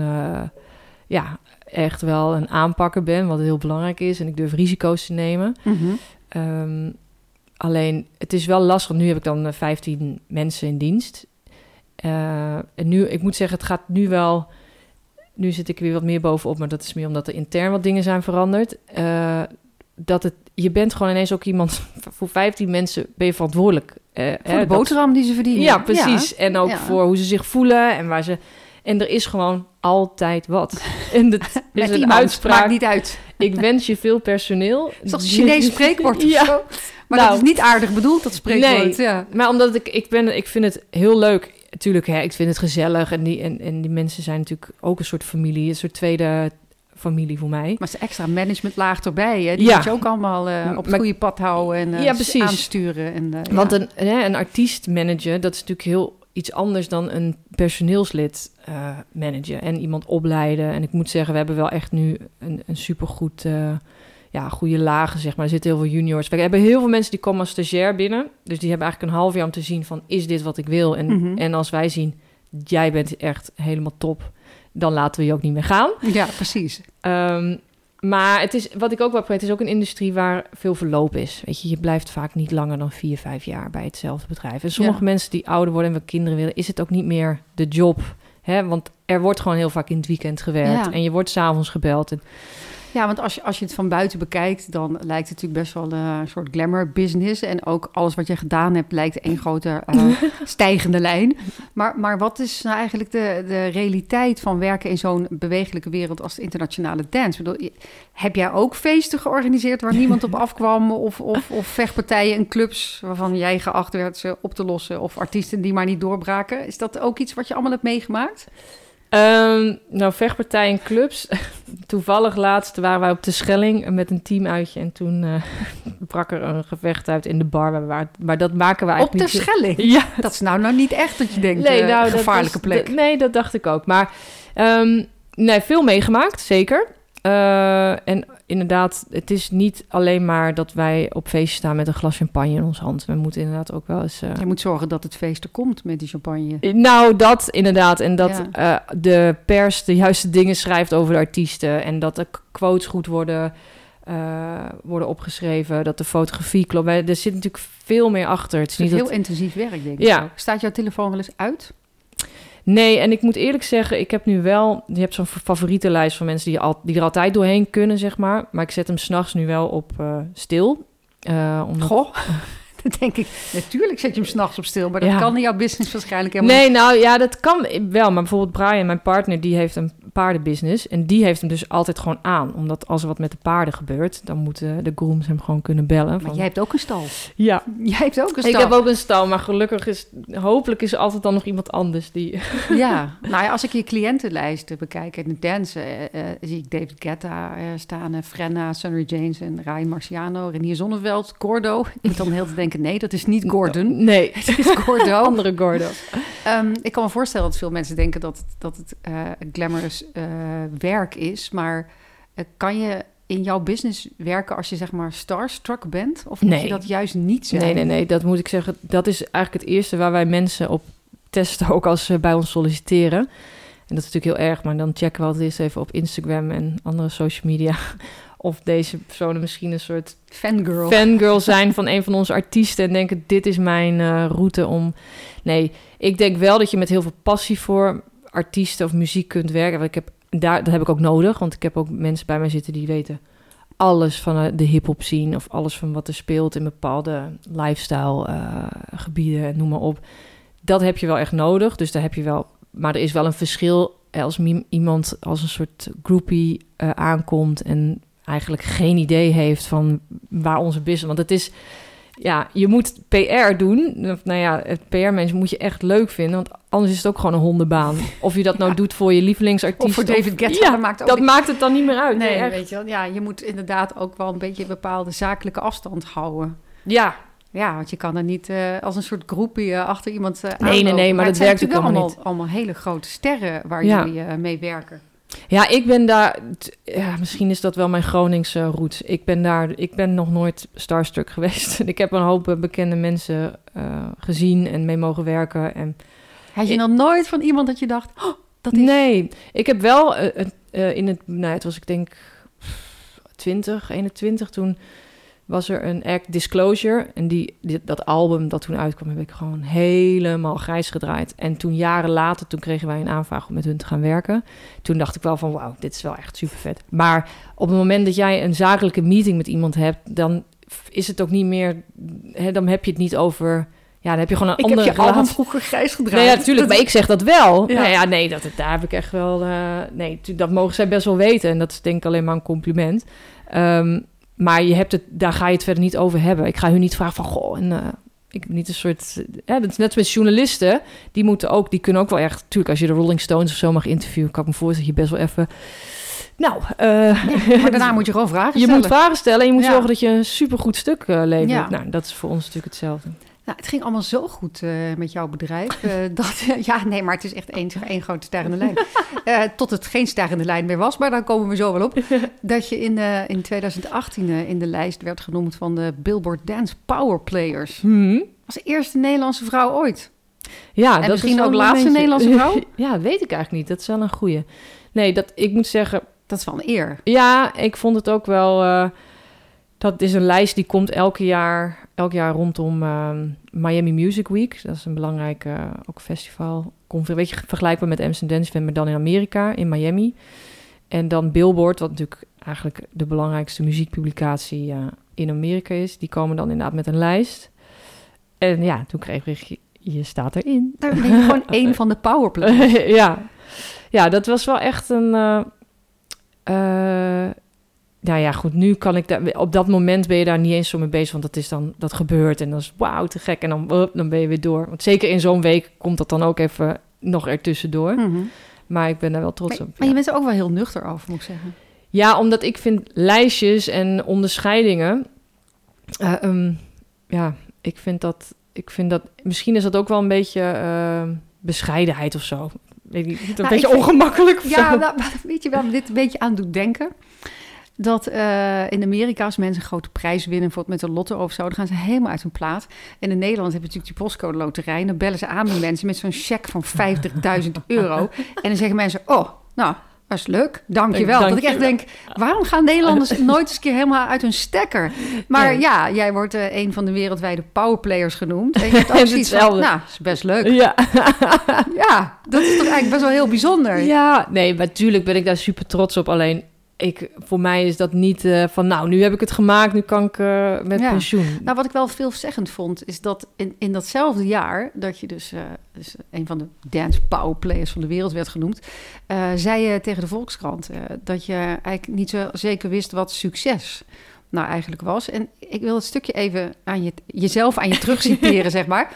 eh, ja, echt wel een aanpakker ben, wat heel belangrijk is. En ik durf risico's te nemen. Ehm, alleen, het is wel lastig. Nu heb ik dan eh, 15 mensen in dienst. Eh, en nu, ik moet zeggen, het gaat nu wel... Nu zit ik weer wat meer bovenop, maar dat is meer omdat er intern wat dingen zijn veranderd. Eh, dat het, je bent gewoon ineens ook iemand... [LAUGHS] Voor 15 mensen ben je verantwoordelijk. eh, Voor hè, de dat- boterham die ze verdienen. ja, precies. En ook Ja. voor hoe ze zich voelen en waar ze. En er is gewoon altijd wat. [LAUGHS] En dat is Met een iemand, uitspraak. maakt niet uit. Ik wens je veel personeel. Het [LAUGHS] is toch een Chinees [LAUGHS] spreekwoord of Ja. zo? Maar Nou. dat is niet aardig bedoeld, dat spreekwoord. Nee. Ja. Maar omdat ik, ik ben, ik vind het heel leuk. Tuurlijk, hè, ik vind het gezellig. En die, en, en die mensen zijn natuurlijk ook een soort familie. Een soort tweede familie voor mij. Maar ze extra managementlaag erbij, hè? Die Ja. moet je ook allemaal eh, op het Maar- goede pad houden en eh, Ja, precies. aansturen. En, eh, Want ja. een, een artiest managen, dat is natuurlijk heel iets anders dan een personeelslid eh managen. En iemand opleiden. En ik moet zeggen, we hebben wel echt nu een, een supergoed, eh, ja, goede lagen, zeg maar. Er zitten heel veel juniors. We hebben heel veel mensen die komen als stagiair binnen. Dus die hebben eigenlijk een half jaar om te zien van, is dit wat ik wil? En, Mhm. en als wij zien, jij bent echt helemaal top, dan laten we je ook niet meer gaan. ja, precies. Ehm, maar het is, wat ik ook wel weet, het is ook een industrie waar veel verloop is. Weet je, je blijft vaak niet langer dan vier, vijf jaar bij hetzelfde bedrijf. En sommige Ja. mensen die ouder worden en we kinderen willen, is het ook niet meer de job. Hè? Want er wordt gewoon heel vaak in het weekend gewerkt. Ja. En je wordt s'avonds gebeld. En, Ja, want als je, als je het van buiten bekijkt, dan lijkt het natuurlijk best wel eh, een soort glamour business. En ook alles wat je gedaan hebt lijkt één grote eh, [LAUGHS] stijgende lijn. Maar, maar wat is nou eigenlijk de, de realiteit van werken in zo'n bewegelijke wereld als de internationale dance? Ik bedoel, heb jij ook feesten georganiseerd waar niemand op [LAUGHS] afkwam? Of, of, of vechtpartijen en clubs waarvan jij geacht werd ze op te lossen? Of artiesten die maar niet doorbraken? Is dat ook iets wat je allemaal hebt meegemaakt? Ehm, nou, vechtpartijen en clubs. [LAUGHS] Toevallig laatst waren wij op de Schelling met een teamuitje. En toen eh, [LAUGHS] brak er een gevecht uit in de bar. waar we waren. Maar dat maken we Op eigenlijk de niet... Schelling? Ja, Dat is nou, nou niet echt dat je denkt, nee, eh, nou, gevaarlijke plek. nee, dat dacht ik ook. Maar ehm, nee, veel meegemaakt, zeker. Eh, en inderdaad, het is niet alleen maar dat wij op feestje staan met een glas champagne in onze hand. We moeten inderdaad ook wel eens... eh, Je moet zorgen dat het feest er komt met die champagne. nou, dat inderdaad. En dat Ja. eh, de pers de juiste dingen schrijft over de artiesten. En dat de quotes goed worden, eh, worden opgeschreven. Dat de fotografie klopt. Er zit natuurlijk veel meer achter. Het is Het is niet heel dat... intensief werk, denk ik. Ja. ook. Staat jouw telefoon wel eens uit? Nee, en ik moet eerlijk zeggen, ik heb nu wel... Je hebt zo'n favoriete lijst van mensen die, al, die er altijd doorheen kunnen, zeg maar. Maar ik zet hem s'nachts nu wel op eh, stil. Eh, omdat... Goh, [LAUGHS] [LAUGHS] denk ik, natuurlijk zet je hem s'nachts op stil. Maar dat Ja. kan in jouw business waarschijnlijk helemaal Nee, nou ja, dat kan wel. Maar bijvoorbeeld Brian, mijn partner, die heeft een paardenbusiness. En die heeft hem dus altijd gewoon aan. Omdat als er wat met de paarden gebeurt, dan moeten de grooms hem gewoon kunnen bellen. Maar Van, jij hebt ook een stal. Ja, Jij hebt ook een stal. ik heb ook een stal, maar gelukkig is, hopelijk is er altijd dan nog iemand anders die... [LAUGHS] Ja, nou ja, als ik je cliëntenlijst bekijk in de dance, eh, eh, zie ik David Guetta eh, staan, Frenna, Sunny James en Ryan Marciano, Renier Zonneveld, Gordo. Ik moet dan heel te denken, nee, dat is niet Gordon. Nee, [LAUGHS] Het is Gordo. [LAUGHS] andere Gordo. Ehm, ik kan me voorstellen dat veel mensen denken dat het, dat het eh, glamorous eh, werk is. Maar eh, kan je in jouw business werken als je zeg maar starstruck bent? Of moet Nee. je dat juist niet zijn? Nee, nee, nee, dat moet ik zeggen. Dat is eigenlijk het eerste waar wij mensen op testen, ook als ze bij ons solliciteren. En dat is natuurlijk heel erg, maar dan checken we altijd eerst even op Instagram en andere social media. Of deze personen misschien een soort Fangirl. fangirl zijn van een van onze artiesten en denken: dit is mijn eh, route om. Nee, ik denk wel dat je met heel veel passie voor artiesten of muziek kunt werken. Want ik heb daar, dat heb ik ook nodig, want ik heb ook mensen bij mij zitten die weten alles van eh, de hip-hop scene of alles van wat er speelt in bepaalde lifestyle eh, gebieden, noem maar op. Dat heb je wel echt nodig. Dus daar heb je wel. Maar er is wel een verschil als iemand als een soort groupie aankomt en eigenlijk geen idee heeft van waar onze business. Want het is, ja, je moet PR doen. Of, nou ja, het PR-mensen moet je echt leuk vinden, want anders is het ook gewoon een hondenbaan. Of je dat nou [LAUGHS] Ja. doet voor je lievelingsartiest. Of voor David Guetta, Ja, dat maakt ook dat niet- maakt het dan niet meer uit. Nee, weet je wel. Ja, je moet inderdaad ook wel een beetje een bepaalde zakelijke afstand houden. Ja, Ja, want je kan er niet eh, als een soort groepie eh, achter iemand eh nee, aanlopen. nee, maar dat het zijn werkt ook natuurlijk helemaal allemaal, allemaal hele grote sterren waar Ja. jullie mee werken. Ja, ik ben daar. Ja, misschien is dat wel mijn Groningse roots. Ik ben daar. Ik ben nog nooit starstruck geweest. [LAUGHS] Ik heb een hoop eh, bekende mensen eh, gezien en mee mogen werken. En Had je Ik- nog nooit van iemand dat je dacht, oh, dat is... nee, ik heb wel eh, in het. Nou, het was ik denk 20, 21 toen was er een act Disclosure en die, die- dat album dat toen uitkwam heb ik gewoon helemaal grijs gedraaid. En toen jaren later toen kregen wij een aanvraag om met hun te gaan werken. Toen dacht ik wel van wauw, dit is wel echt super vet. Maar op het moment dat jij een zakelijke meeting met iemand hebt, dan is het ook niet meer. Hè, dan heb je het niet over. Ja, dan heb je gewoon een Ik heb andere je album relatie. vroeger grijs gedraaid. Nee, ja, natuurlijk. Maar ik zeg dat wel. Ja. Ja, ja nee, dat, daar heb ik echt wel... eh, nee, dat mogen zij best wel weten. En dat is denk ik alleen maar een compliment. Ehm, maar je hebt het, daar ga je het verder niet over hebben. Ik ga hun niet vragen van... Goh, en, eh, ik ben niet een soort... Ja, dat is net met journalisten. Die moeten ook... Die kunnen ook wel echt... Tuurlijk, als je de Rolling Stones of zo mag interviewen... kan ik me voorstellen dat je best wel even... Nou, eh, Maar daarna [LAUGHS] moet je gewoon vragen je stellen. moet vragen stellen en je moet Ja. zorgen dat je een supergoed stuk eh, levert. Ja. Nou, dat is voor ons natuurlijk hetzelfde. Nou, het ging allemaal zo goed eh, met jouw bedrijf. eh, [LAUGHS] dat, ja, nee, maar het is echt één, één grote stijgende lijn. Eh, tot het geen stijgende lijn meer was, maar daar komen we zo wel op. [LAUGHS] Dat je in, eh, in 2018 eh, in de lijst werd genoemd van de Billboard Dance Power Players. Hmm. Als de eerste Nederlandse vrouw ooit. Ja, En dat misschien is ook laatste. Nederlandse vrouw? [LAUGHS] ja, weet ik eigenlijk niet. Dat is wel een goeie. Nee, dat, ik moet zeggen... Dat is wel een eer. Ja, ik vond het ook wel... dat is een lijst die komt elke jaar, elk jaar rondom ehm, Miami Music Week. Dat is een belangrijk eh, ook festival. Komt een beetje vergelijkbaar met Amsterdam Dance Event, maar dan in Amerika, in Miami. En dan Billboard, wat natuurlijk eigenlijk de belangrijkste muziekpublicatie eh, in Amerika is. Die komen dan inderdaad met een lijst. En ja, toen kreeg ik, je, je staat erin. Daar ben je gewoon [LAUGHS] één van de Power Players. [LAUGHS] ja. ja, dat was wel echt een. eh, nou ja, goed, nu kan ik daar. Op dat moment ben je daar niet eens zo mee bezig, want dat is dan dat gebeurt en dat is wauw te gek en dan, dan ben je weer door. Want zeker in zo'n week komt dat dan ook even nog ertussendoor. Mhm. Maar ik ben daar wel trots Maar, op. maar ja. je bent er ook wel heel nuchter over, moet ik zeggen. Ja, omdat ik vind lijstjes en onderscheidingen. eh, ehm, ja, ik vind dat. Ik vind dat. Misschien is dat ook wel een beetje eh, bescheidenheid of zo. Weet ik niet, een Nou, beetje vind- ongemakkelijk Ja, nou, [LAUGHS] weet je wel, dit een beetje aan doet denken. Dat eh, in Amerika, als mensen een grote prijs winnen, bijvoorbeeld met een lotto of zo, dan gaan ze helemaal uit hun plaat. En in Nederland heb je natuurlijk die postcode loterij. En dan bellen ze aan die mensen met zo'n cheque van 50.000 [LAUGHS] euro. En dan zeggen mensen, oh, nou, dat is leuk, dankjewel. Dank dat ik echt denk, waarom gaan Nederlanders [LAUGHS] nooit eens een keer helemaal uit hun stekker? Maar ja, jij wordt eh, een van de wereldwijde powerplayers genoemd. En je [LAUGHS] hebt ook zoiets van, nou, is best leuk. Ja. Ja, dat is toch eigenlijk best wel heel bijzonder. ja, nee, natuurlijk ben ik daar super trots op. Alleen, ik, voor mij is dat niet eh, van, nou, nu heb ik het gemaakt, nu kan ik eh, met Ja. pensioen. Nou, wat ik wel veelzeggend vond, is dat in, in datzelfde jaar dat je dus, eh, dus een van de dance power players van de wereld werd genoemd, zei je tegen de Volkskrant dat je eigenlijk niet zo zeker wist wat succes nou eigenlijk was. En ik wil het stukje even aan je, jezelf aan je [LAUGHS] terugciteren, zeg maar.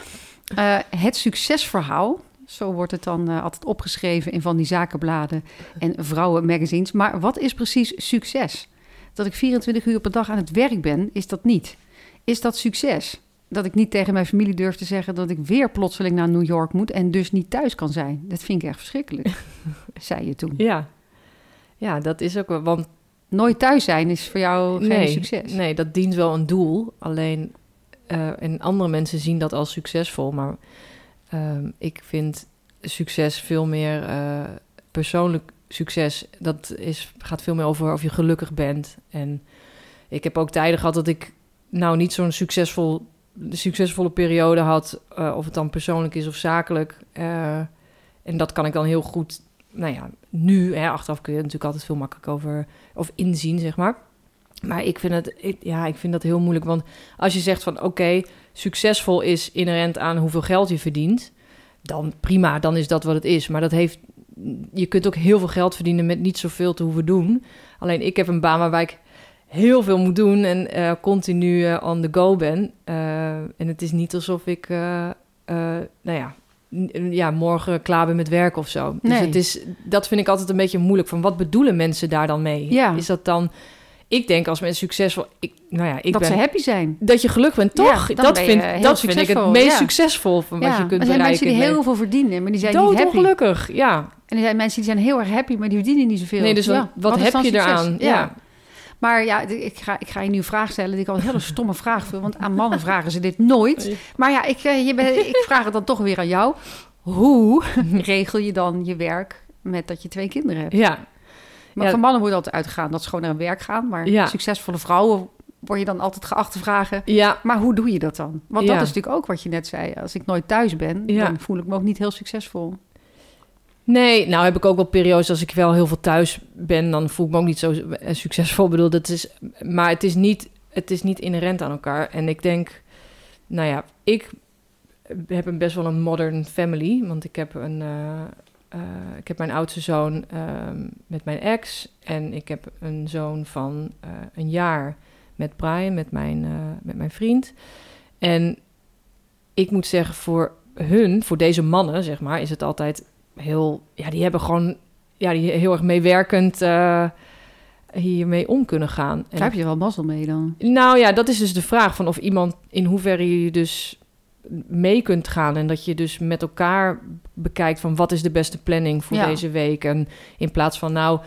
Het succesverhaal, zo wordt het dan eh, altijd opgeschreven in van die zakenbladen en vrouwenmagazines. Maar wat is precies succes? Dat ik 24 uur per dag aan het werk ben, is dat niet. Is dat succes? Dat ik niet tegen mijn familie durf te zeggen dat ik weer plotseling naar New York moet en dus niet thuis kan zijn. Dat vind ik echt verschrikkelijk, [LAUGHS] zei je toen. Ja. ja, dat is ook wel, want Nooit thuis zijn is voor jou geen succes. Nee, dat dient wel een doel. Alleen, eh, en andere mensen zien dat als succesvol. Maar ehm, ik vind succes veel meer... eh, persoonlijk succes, dat is, gaat veel meer over of je gelukkig bent. En ik heb ook tijden gehad dat ik nou niet zo'n succesvol, succesvolle periode had, uh, of het dan persoonlijk is of zakelijk. Uh, en dat kan ik dan heel goed, nou ja, nu, hè, achteraf kun je natuurlijk altijd veel makkelijk over, of inzien, zeg maar. Maar ik vind, het, ik, ja, ik vind dat heel moeilijk, want als je zegt van oké, okay, succesvol is inherent aan hoeveel geld je verdient, dan prima, dan is dat wat het is. Maar dat heeft, je kunt ook heel veel geld verdienen met niet zoveel te hoeven doen. Alleen ik heb een baan waarbij ik heel veel moet doen en uh, continu uh, on the go ben. Uh, en het is niet alsof ik, nou ja, ja, morgen klaar ben met werk of zo. Dus Nee. het is, dat vind ik altijd een beetje moeilijk. Van wat bedoelen mensen daar dan mee? Ja. Is dat dan... Ik denk als mensen succesvol... Ik, nou ja, ik dat ben... ze happy zijn. Dat je gelukkig bent, toch? Ja, dat ben vind, dat vind ik het meest ja. succesvol van wat ja. je kunt er zijn bereiken. mensen die heel veel verdienen, maar die zijn niet Dood happy. ongelukkig, ja. En er zijn mensen die zijn heel erg happy, maar die verdienen niet zoveel. Nee, dus wat, heb je succes? eraan? Ja. Maar ja, ik ga, ik ga je nu een vraag stellen die ik al een hele stomme vraag vind. Want aan mannen vragen ze dit nooit. Maar ja, ik, eh, je ben, ik vraag het dan toch weer aan jou. Hoe [LAUGHS] regel je dan je werk met dat je twee kinderen hebt? ja. Maar Ja. van mannen wordt altijd uitgegaan dat ze gewoon naar hun werk gaan. Maar Ja. succesvolle vrouwen word je dan altijd geacht te vragen... Ja, Maar hoe doe je dat dan? Want dat is natuurlijk ook wat je net zei. Als ik nooit thuis ben, dan voel ik me ook niet heel succesvol. Nee, nou heb ik ook wel periodes als ik wel heel veel thuis ben, dan voel ik me ook niet zo eh, succesvol. Ik bedoel, dat is, maar het is, niet, het is niet inherent aan elkaar. En ik denk, nou ja, ik heb een best wel een modern family, want ik heb een, eh, eh, ik heb mijn oudste zoon ehm, met mijn ex en ik heb een zoon van eh, een jaar met Brian, met mijn, eh, met mijn vriend. En ik moet zeggen, voor hun, voor deze mannen, zeg maar, is het altijd heel, ja, die hebben gewoon, ja, die heel erg meewerkend hiermee om kunnen gaan. Daar heb je wel mazzel mee dan. nou ja, dat is dus de vraag van of iemand in hoeverre je dus mee kunt gaan en dat je dus met elkaar bekijkt van wat is de beste planning voor Ja. deze week en in plaats van nou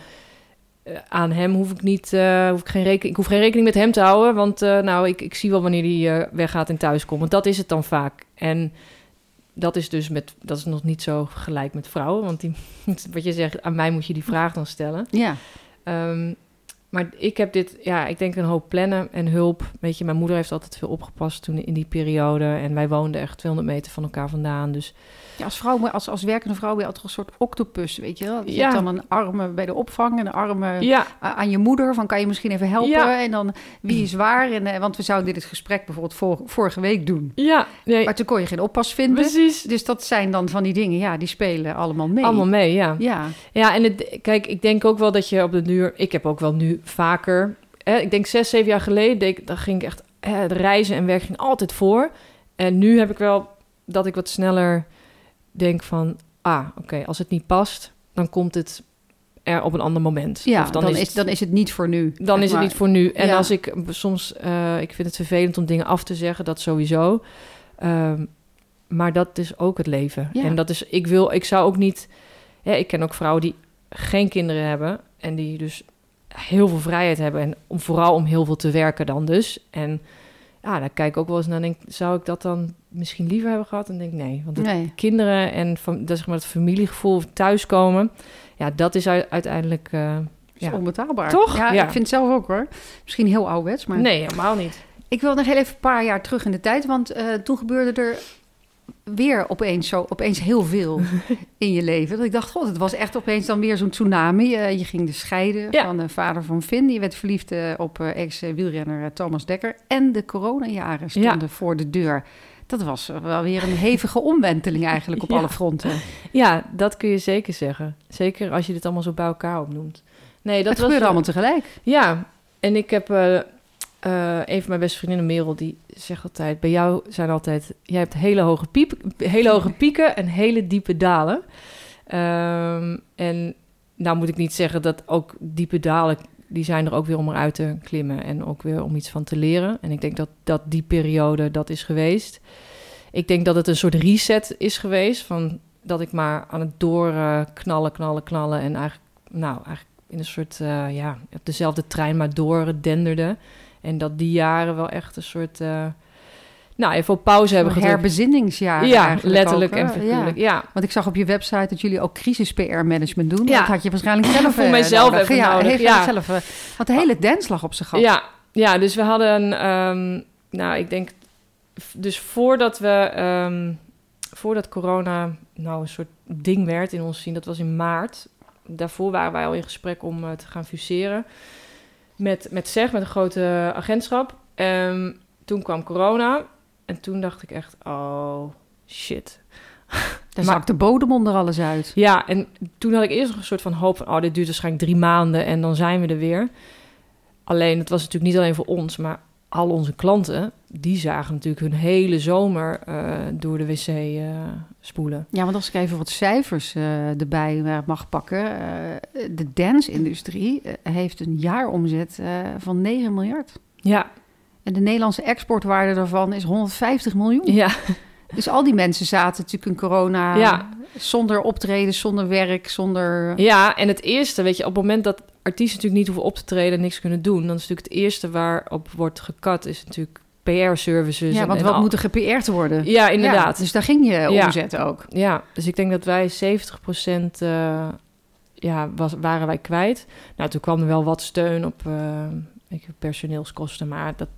eh, aan hem hoef ik niet, eh, hoef ik geen rekening, ik hoef geen rekening met hem te houden, want eh, nou ik, ik zie wel wanneer hij eh, weggaat en thuis komt, want dat is het dan vaak en dat is dus met, dat is nog niet zo gelijk met vrouwen, want die, [LAUGHS] wat je zegt, aan mij moet je die vraag dan stellen. Ja, Ehm, maar ik heb dit, ja, ik denk een hoop plannen en hulp. Weet je, mijn moeder heeft altijd veel opgepast toen in die periode. En wij woonden echt 200 meter van elkaar vandaan. Dus ja als, vrouw, als, als werkende vrouw ben je altijd een soort octopus, weet je wel? Je Ja. hebt dan een arm bij de opvang en een arm eh, ja, a- aan je moeder. Van kan je misschien even helpen? Ja. En dan wie is waar? En, eh, want we zouden dit gesprek bijvoorbeeld vor- vorige week doen. ja, nee, Maar toen kon je geen oppas vinden. precies. Dus dat zijn dan van die dingen, ja, die spelen allemaal mee. Allemaal mee, ja. Ja, Ja, en het, kijk, ik denk ook wel dat je op de duur... Ik heb ook wel nu vaker... Hè, ik denk zes, zeven jaar geleden, deed, ik- dan ging ik echt... Hè, reizen en werk ging altijd voor. En nu heb ik wel dat ik wat sneller denk van... Ah, oké, als het niet past, dan komt het er op een ander moment. ja Of dan, is, het- dan is het niet voor nu. dan is het niet voor nu. En Ja. als ik soms, eh, ik vind het vervelend om dingen af te zeggen, dat sowieso. Ehm, maar dat is ook het leven. Ja. En dat is, ik wil, ik zou ook niet. Ja, ik ken ook vrouwen die geen kinderen hebben en die dus heel veel vrijheid hebben en om vooral om heel veel te werken dan dus. En ja, daar kijk ik ook wel eens naar. en Denk, zou ik dat dan misschien liever hebben gehad? En denk ik, nee, want Nee. kinderen en dat zeg maar het familiegevoel thuiskomen, ja, dat is uiteindelijk. eh, is ja. onbetaalbaar. Toch? Ja, Ja. ik vind het zelf ook hoor. Misschien heel ouderwets, maar... Nee, helemaal niet. Ik wil nog heel even een paar jaar terug in de tijd, want eh, toen gebeurde er weer opeens zo, opeens heel veel [LAUGHS] in je leven. Dat ik dacht, god, het was echt opeens dan weer zo'n tsunami. Eh, je ging dus scheiden Ja. van de vader van Finn. Je werd verliefd op ex-wielrenner Thomas Dekker. En de coronajaren stonden voor de deur. Dat was wel weer een hevige omwenteling eigenlijk op [LAUGHS] Ja. alle fronten. Ja, dat kun je zeker zeggen. Zeker als je dit allemaal zo bij elkaar opnoemt. Nee, dat Dat was gebeurde allemaal tegelijk. Ja, en ik heb eh, eh, een van mijn beste vriendinnen, Merel, die zegt altijd: bij jou zijn altijd, jij hebt hele hoge, piep, hele hoge [LAUGHS] pieken en hele diepe dalen. Ehm, en nou moet ik niet zeggen dat ook diepe dalen, die zijn er ook weer om eruit te klimmen en ook weer om iets van te leren. En ik denk dat, dat die periode dat is geweest. Ik denk dat het een soort reset is geweest van dat ik maar aan het doorknallen, knallen, knallen en eigenlijk, nou, eigenlijk in een soort, eh, ja, op dezelfde trein maar door denderde. En dat die jaren wel echt een soort, eh, nou, even op pauze hebben gedrukt. herbezinningsjaar Ja, eigenlijk letterlijk ook, en figuurlijk. Ja. Ja. Want ik zag op je website dat jullie ook crisis-PR-management doen. Ja. Dat had je waarschijnlijk zelf Voor eh, mijzelf nodig. even ja, nodig, Heeft ja. zelf, eh, had de hele dance lag op zijn gat. Ja, ja, dus we hadden, ehm, nou, ik denk, dus voordat we, ehm, voordat corona nou een soort ding werd in ons zien, dat was in maart. Daarvoor waren wij al in gesprek om eh, te gaan fuseren met, met SEG, met een grote agentschap. Ehm, toen kwam corona en toen dacht ik echt, oh shit. Daar Maar- zakt de bodem onder alles uit. Ja, en toen had ik eerst nog een soort van hoop van... oh, dit duurt waarschijnlijk drie maanden en dan zijn we er weer. Alleen, het was natuurlijk niet alleen voor ons... maar al onze klanten, die zagen natuurlijk hun hele zomer... eh, door de wc eh, spoelen. Ja, want als ik even wat cijfers eh, erbij mag pakken. de dance-industrie heeft een jaaromzet van 9 miljard. Ja, En de Nederlandse exportwaarde daarvan is 150 miljoen. ja, Dus al die mensen zaten natuurlijk in corona Ja. zonder optreden, zonder werk, zonder... ja, en het eerste, weet je... op het moment dat artiesten natuurlijk niet hoeven op te treden... en niks kunnen doen... dan is natuurlijk het eerste waarop wordt gekat... is natuurlijk PR-services. ja, want en wat moet er gePR'd worden? Ja, inderdaad. Ja, dus daar ging je Ja. omzet ook. Ja, dus ik denk dat wij 70% eh ja, was, waren wij kwijt. Nou, toen kwam er wel wat steun op eh, personeelskosten, maar dat,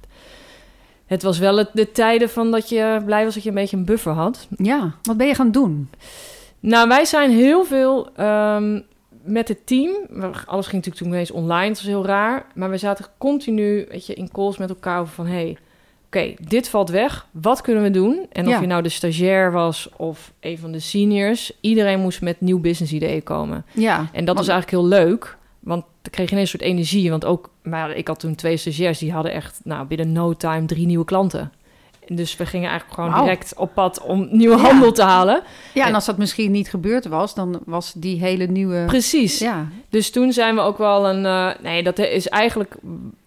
het was wel het, de tijden van dat je blij was dat je een beetje een buffer had. Ja, wat ben je gaan doen? Nou, wij zijn heel veel ehm, met het team. Alles ging natuurlijk toen ineens online, dat was heel raar. Maar we zaten continu weet je, in calls met elkaar over van... hey, oké, dit valt weg. Wat kunnen we doen? En of Ja. je nou de stagiair was of een van de seniors... iedereen moest met nieuw business ideeën komen. Ja, En dat was eigenlijk heel leuk. Want dan kreeg je ineens een soort energie. Want ook, maar ik had toen twee stagiairs... die hadden echt nou, binnen no time drie nieuwe klanten. En Dus we gingen eigenlijk gewoon direct op pad om nieuwe Ja. handel te halen. Ja, en als dat misschien niet gebeurd was, dan was die hele nieuwe... Precies. Ja, Dus toen zijn we ook wel een. eh, nee, dat is eigenlijk.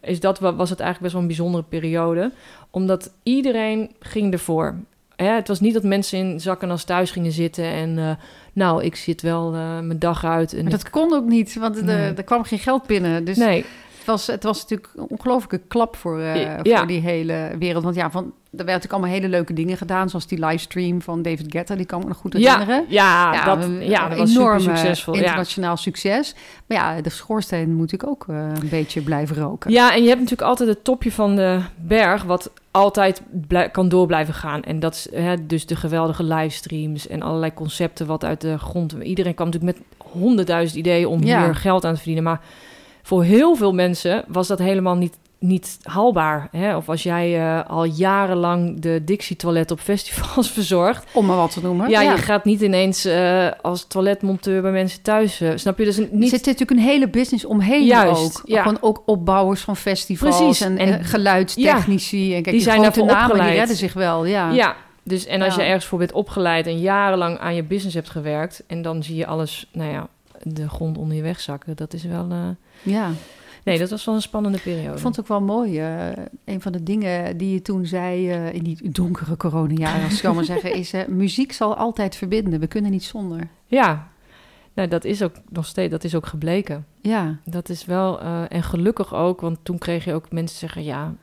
Is dat, wa- was het eigenlijk best wel een bijzondere periode. Omdat iedereen ging ervoor. Hè, het was niet dat mensen in zakken als thuis gingen zitten en. eh, nou, ik zit wel eh, mijn dag uit. En maar dat kon ook niet, want er, Nee. er kwam geen geld binnen. Dus nee, het, was, het was natuurlijk een ongelooflijke klap voor, eh, Ja. voor die hele wereld. Want ja, van, er werden natuurlijk allemaal hele leuke dingen gedaan, zoals die livestream van David Guetta, die kan ik me nog goed ja, herinneren. ja, dat, een- ja, dat was enorm, succesvol. Ja. internationaal succes. Maar ja, de schoorsteen moet ik ook eh, een beetje blijven roken. ja, en je hebt natuurlijk altijd het topje van de berg, wat altijd kan door blijven gaan. En dat is hè, dus de geweldige livestreams en allerlei concepten wat uit de grond. Iedereen kwam natuurlijk met honderdduizend ideeën om Ja. hier geld aan te verdienen. Maar voor heel veel mensen was dat helemaal niet, niet haalbaar. Hè? Of als jij eh, al jarenlang de Dixie-toilet op festivals [LAUGHS] verzorgt. Om maar wat te noemen. Ja, je gaat niet ineens eh, als toiletmonteur bij mensen thuis. eh, snap je? Dus Er niet zit natuurlijk een hele business omheen Juist, ook. ja. Gewoon ook opbouwers van festivals Precies, en, en- geluidstechnici. en kijk, die die, zijn daarvoor namen die opgeleid. redden zich wel. Ja, Ja, dus en als Ja. je ergens voor bent opgeleid en jarenlang aan je business hebt gewerkt en dan zie je alles, nou ja, de grond onder je weg zakken, dat is wel. ja. Nee, dat was wel een spannende periode. Ik vond het ook wel mooi. eh, een van de dingen die je toen zei eh, in die donkere coronajaren, als ik zo maar [LAUGHS] zeggen, is eh, muziek zal altijd verbinden. We kunnen niet zonder. Ja, nou, dat is ook nog steeds, dat is ook gebleken. Ja, Dat is wel, en gelukkig ook, want toen kreeg je ook mensen zeggen, ja,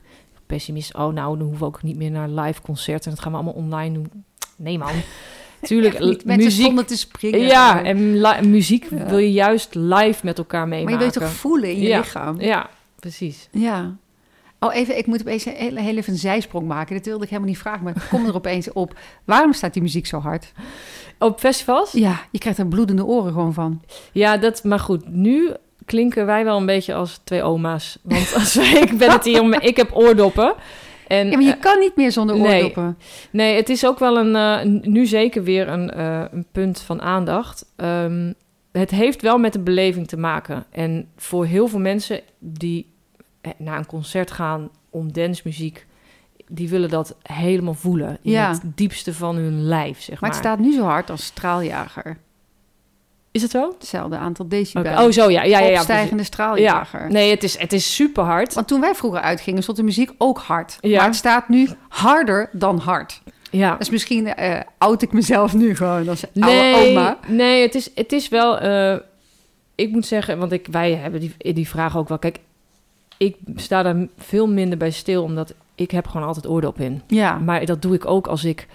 pessimist, oh nou, dan hoeven we ook niet meer naar live concerten, dat gaan we allemaal online doen. Nee man, [LAUGHS] tuurlijk, niet. Mensen muziek. stonden te springen. Ja, en muziek Ja. wil je juist live met elkaar maar meemaken. je weet toch voelen in je Ja. lichaam? Ja, precies. Ja. Oh, even, ik moet opeens een heel, heel even een zijsprong maken. Dit wilde ik helemaal niet vragen, maar ik kom er [LAUGHS] opeens op. Waarom staat die muziek zo hard? Op festivals? Ja, je krijgt er bloedende oren gewoon van. Ja, dat, maar goed, nu klinken wij wel een beetje als twee oma's. Want als [LAUGHS] wij, ik ben het hier, om- ik heb oordoppen. En, Ja, maar je eh, kan niet meer zonder oordoppen. nee, het is ook wel een, eh, nu zeker weer een, eh, een punt van aandacht. Ehm, het heeft wel met de beleving te maken. En voor heel veel mensen die naar een concert gaan om dancemuziek, die willen dat helemaal voelen. In Ja. het diepste van hun lijf, zeg Maar maar. het staat nu zo hard als straaljager. Is het zo? Hetzelfde aantal decibel. Oh, zo ja. Ja, ja, ja. Opstijgende precies. straaljager. Ja, nee, het is, het is super hard. Want toen wij vroeger uitgingen, stond de muziek ook hard. Ja. Maar het staat nu harder dan hard. Ja. Dus misschien eh oud ik mezelf nu gewoon als oude Nee, oma. nee het, is, het is wel... eh, ik moet zeggen, want ik, wij hebben die, die vraag ook wel. Kijk, ik sta daar veel minder bij stil, omdat ik heb gewoon altijd oordop in. Ja. Maar dat doe ik ook als ik,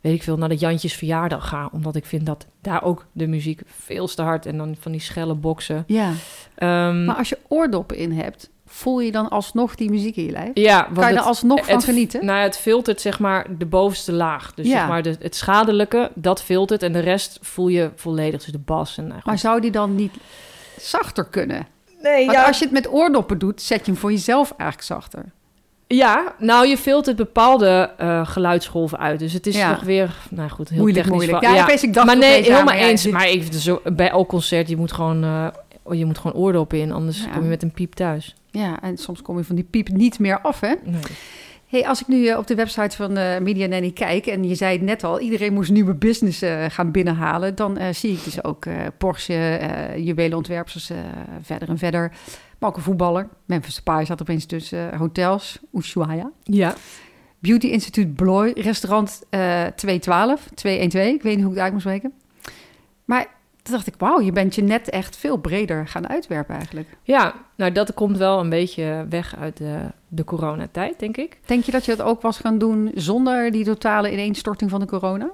weet ik veel, naar de Jantjes verjaardag ga. Omdat ik vind dat daar ook de muziek veel te hard en dan van die schelle boksen. ja. Ehm, Maar als je oordoppen in hebt, voel je dan alsnog die muziek in je lijf? ja, Kan je het- er alsnog van het- genieten? Nou, het filtert zeg maar de bovenste laag. Dus Ja. zeg maar de, het schadelijke, dat filtert. En de rest voel je volledig. Dus de bas en nou, Maar zou die dan niet zachter kunnen? nee, Want als je het met oordoppen doet, zet je hem voor jezelf eigenlijk zachter. Ja, nou, je filtert bepaalde eh, geluidsgolven uit. Dus het is Ja. nog weer, nou goed, heel Moeilijk, technisch. moeilijk. Ja, opeens, ik dacht maar nee, helemaal eens. Maar ik, zo, bij elk concert, je moet gewoon, eh, je moet gewoon oordoppen in. Anders kom je met een piep thuis. Ja, en soms kom je van die piep niet meer af, hè? Nee. Hey, als ik nu eh, op de website van eh Media Nanny kijk... en je zei het net al, iedereen moest nieuwe business eh, gaan binnenhalen... dan zie ik dus ook Porsche, juwelenontwerpers verder en verder. Maar ook een voetballer. Memphis Depay zat opeens tussen. hotels, Ushuaia. Ja. Beauty Instituut Bloy, restaurant eh 212, 212. Ik weet niet hoe ik het uit moet spreken. Maar toen dacht ik, wauw, je bent je net echt veel breder gaan uitwerpen eigenlijk. ja, nou dat komt wel een beetje weg uit de, de coronatijd, denk ik. Denk je dat je dat ook was gaan doen zonder die totale ineenstorting van de corona?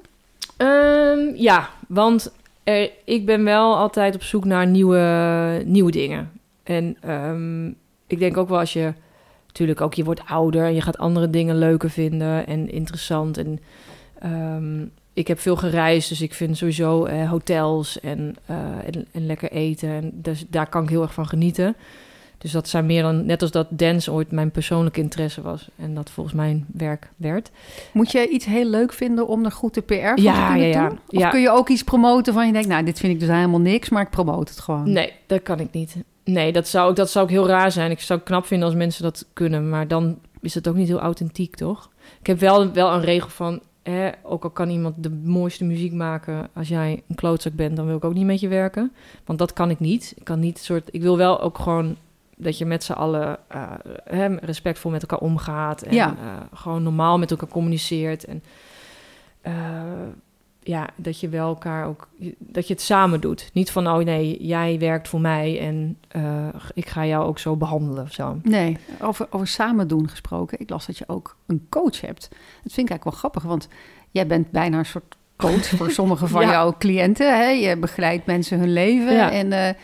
Ehm, ja, want er, ik ben wel altijd op zoek naar nieuwe, nieuwe dingen. En ehm, ik denk ook wel als je... Natuurlijk ook, je wordt ouder en je gaat andere dingen leuker vinden en interessant. En ehm, ik heb veel gereisd, dus ik vind sowieso eh, hotels en, eh, en, en lekker eten. En dus, daar kan ik heel erg van genieten. Dus dat zijn meer dan, net als dat dance ooit mijn persoonlijke interesse was. En dat volgens mijn werk werd. Moet je iets heel leuk vinden om er goed de PR van te kunnen ja, ja. doen? Of kun je ook iets promoten van je denkt, nou, dit vind ik dus helemaal niks, maar ik promote het gewoon. Nee, dat kan ik niet. Nee, dat zou, dat zou ook heel raar zijn. Ik zou het knap vinden als mensen dat kunnen, maar dan is het ook niet heel authentiek, toch? Ik heb wel, wel een regel van, hè, ook al kan iemand de mooiste muziek maken, als jij een klootzak bent, dan wil ik ook niet met je werken. Want dat kan ik niet. Ik kan niet soort, ik wil wel ook gewoon dat je met z'n allen hè, respectvol met elkaar omgaat en Ja. eh, gewoon normaal met elkaar communiceert en eh, ja, dat je wel elkaar ook, dat je het samen doet. Niet van, oh nee, jij werkt voor mij en eh, ik ga jou ook zo behandelen of zo. Nee, over, over samen doen gesproken. Ik las dat je ook een coach hebt. Dat vind ik eigenlijk wel grappig, want jij bent bijna een soort coach voor [LAUGHS] sommige van Ja. jouw cliënten. Hè? Je begeleidt mensen hun leven. Ja. En, eh,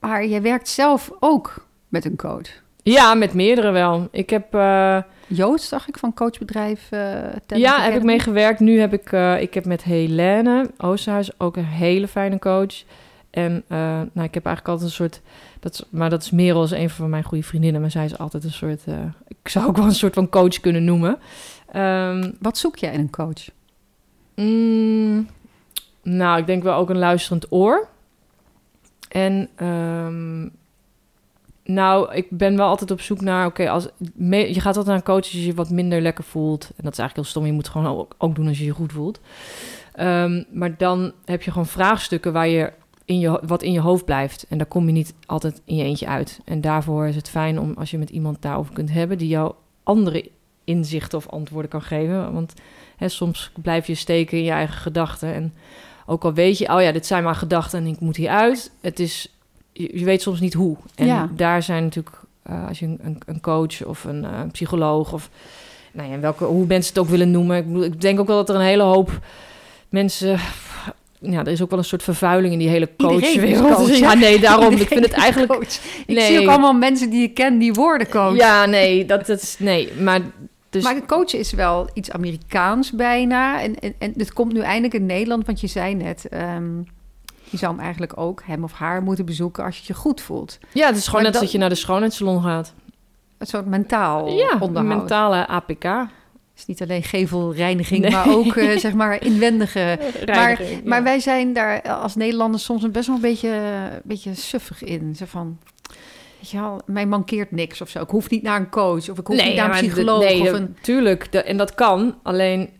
maar je werkt zelf ook met een coach. Ja, met meerdere wel. Ik heb, eh, Joost, zag ik, van coachbedrijf Talent ja, heb ik mee gewerkt. Nu heb ik, eh, ik heb met Helene Oosterhuis ook een hele fijne coach. En eh, nou, ik heb eigenlijk altijd een soort, dat is, maar dat is Merel als een van mijn goede vriendinnen. Maar zij is altijd een soort, ik zou ook wel een soort van coach kunnen noemen. Ehm, Wat zoek jij in een coach? Mm, nou, ik denk wel ook een luisterend oor. En ehm, nou, ik ben wel altijd op zoek naar... Oké, als je gaat altijd naar een coach als je je wat minder lekker voelt. En dat is eigenlijk heel stom. Je moet het gewoon ook, ook doen als je je goed voelt. Ehm, maar dan heb je gewoon vraagstukken waar je in je, wat in je hoofd blijft. En daar kom je niet altijd in je eentje uit. En daarvoor is het fijn om als je met iemand daarover kunt hebben... die jou andere inzichten of antwoorden kan geven. Want hè, soms blijf je steken in je eigen gedachten. En ook al weet je, oh ja, dit zijn maar gedachten en ik moet hieruit. Het is, je, je weet soms niet hoe. En Ja. daar zijn natuurlijk, eh, als je een, een, een coach of een eh, psycholoog of nou ja, welke, hoe mensen het ook willen noemen. Ik, bedoel, ik denk ook wel dat er een hele hoop mensen. Ja, er is ook wel een soort vervuiling in die hele coachwereld. coach, ja, nee, daarom. Ik vind het eigenlijk. coach. Ik Nee. zie ook allemaal mensen die je kent die worden coach. Ja, nee, dat, dat is. Nee, maar. Dus, Maar een coach is wel iets Amerikaans bijna. En, en, en het komt nu eindelijk in Nederland, want je zei net... ehm, je zou hem eigenlijk ook, hem of haar, moeten bezoeken als je je goed voelt. ja, het is gewoon maar net dat- dat je naar de schoonheidssalon gaat. Een soort mentaal Ja, onderhoud. mentale APK. Het is niet alleen gevelreiniging, Nee. maar ook eh, zeg maar inwendige. [LAUGHS] Reiniging, ja. Maar wij zijn daar als Nederlanders soms best wel een beetje, een beetje suffig in. Zo van, weet je wel, mij mankeert niks of zo. Ik hoef niet naar een coach of ik hoef niet naar een maar psycholoog. Nee, of eh, een... tuurlijk. da- en dat kan. Alleen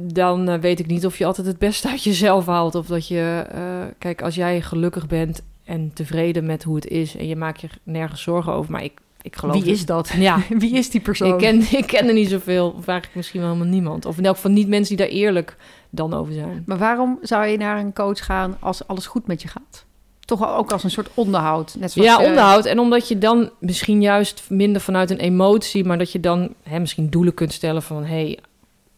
dan eh, weet ik niet of je altijd het beste uit jezelf haalt. Of dat je... eh, kijk, als jij gelukkig bent en tevreden met hoe het is... en je maakt je nergens zorgen over. Maar ik, ik geloof... Wie is dat? Ja, [LAUGHS] Wie is die persoon? ik ken, ik ken er niet zoveel. Of eigenlijk misschien wel helemaal niemand. Of in elk geval niet mensen die daar eerlijk dan over zijn. Maar waarom zou je naar een coach gaan als alles goed met je gaat? Toch ook als een soort onderhoud. Net zoals Ja, je- onderhoud. En omdat je dan misschien juist minder vanuit een emotie, maar dat je dan hè, misschien doelen kunt stellen van hé, hey,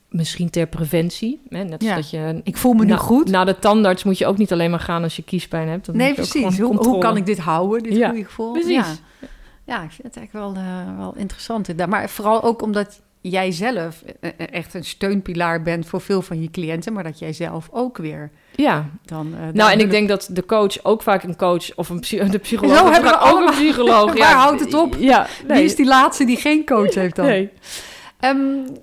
misschien ter preventie. Hè, net Ja. dat je. Ik voel me nu na- goed. Naar de tandarts moet je ook niet alleen maar gaan als je kiespijn hebt. Dan nee, moet je ook precies. Hoe, kan ik dit houden, dit Ja, goede gevoel? precies. Ja. ja, ik vind het eigenlijk wel, eh, wel interessant. Maar vooral ook omdat jij zelf eh, eh, echt een steunpilaar bent voor veel van je cliënten, maar dat jij zelf ook weer Ja, dan... nou en ik denk dat de coach ook vaak een coach of een [LAUGHS] de psycholoog Zo hebben we ook allemaal- een psycholoog. [LAUGHS] Waar houdt het op? Ja, nee. Wie is die laatste die geen coach heeft dan? Nee. Ehm,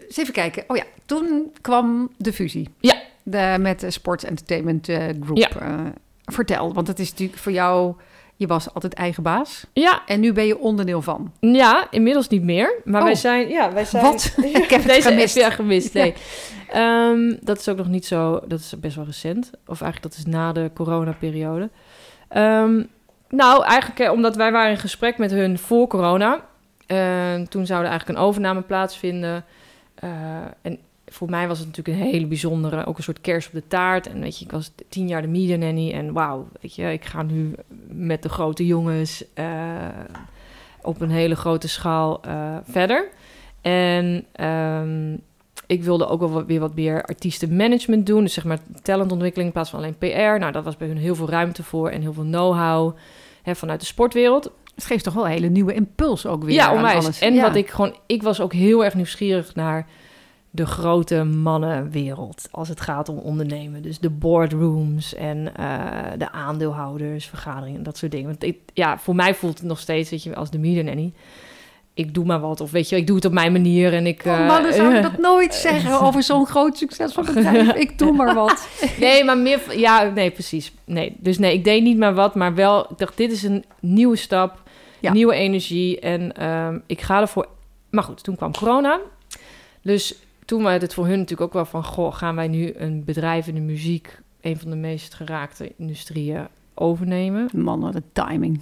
eens even kijken. Oh ja, toen kwam de fusie. Ja. De, met de Sports Entertainment eh, Group. Ja. Eh, vertel, want het is natuurlijk voor jou... Je was altijd eigen baas. Ja, En nu ben je onderdeel van. ja, inmiddels niet meer. Maar Oh. wij zijn, ja, wij [LAUGHS] zijn. Wat? [LAUGHS] Ik heb Deze gemist. heb gemist. Nee. Ehm, dat is ook nog niet zo. Dat is best wel recent. Of eigenlijk dat is na de coronaperiode. Ehm nou, eigenlijk eh, omdat wij waren in gesprek met hun voor corona. En toen zou er eigenlijk een overname plaatsvinden. En voor mij was het natuurlijk een hele bijzondere, ook een soort kers op de taart. En weet je, ik was tien jaar de media nanny en wauw, weet je, ik ga nu met de grote jongens eh, op een hele grote schaal eh, verder. En ehm, ik wilde ook wel weer wat meer artiestenmanagement doen. Dus zeg maar talentontwikkeling in plaats van alleen PR. Nou, dat was bij hun heel veel ruimte voor en heel veel know-how hè, vanuit de sportwereld. Het geeft toch wel een hele nieuwe impuls ook weer Ja, aan onwijs. alles. En Ja. wat ik gewoon, ik was ook heel erg nieuwsgierig naar de grote mannenwereld als het gaat om ondernemen. Dus de boardrooms en eh, de aandeelhouders, vergaderingen, dat soort dingen. Want ik, ja, voor mij voelt het nog steeds, weet je, als de nanny. Ik doe maar wat, of weet je, ik doe het op mijn manier en ik. Oh, eh, mannen zouden dat nooit zeggen [LAUGHS] over zo'n groot succesvol bedrijf. Ik doe maar wat. [LAUGHS] Nee, maar meer... Ja, nee, precies. Nee, dus nee, ik deed niet maar wat, maar wel... Ik dacht, dit is een nieuwe stap, Ja. nieuwe energie en ehm, ik ga ervoor... Maar goed, toen kwam corona. Dus toen werd het voor hun natuurlijk ook wel van... Goh, gaan wij nu een bedrijf in de muziek... een van de meest geraakte industrieën overnemen? Mannen, de timing.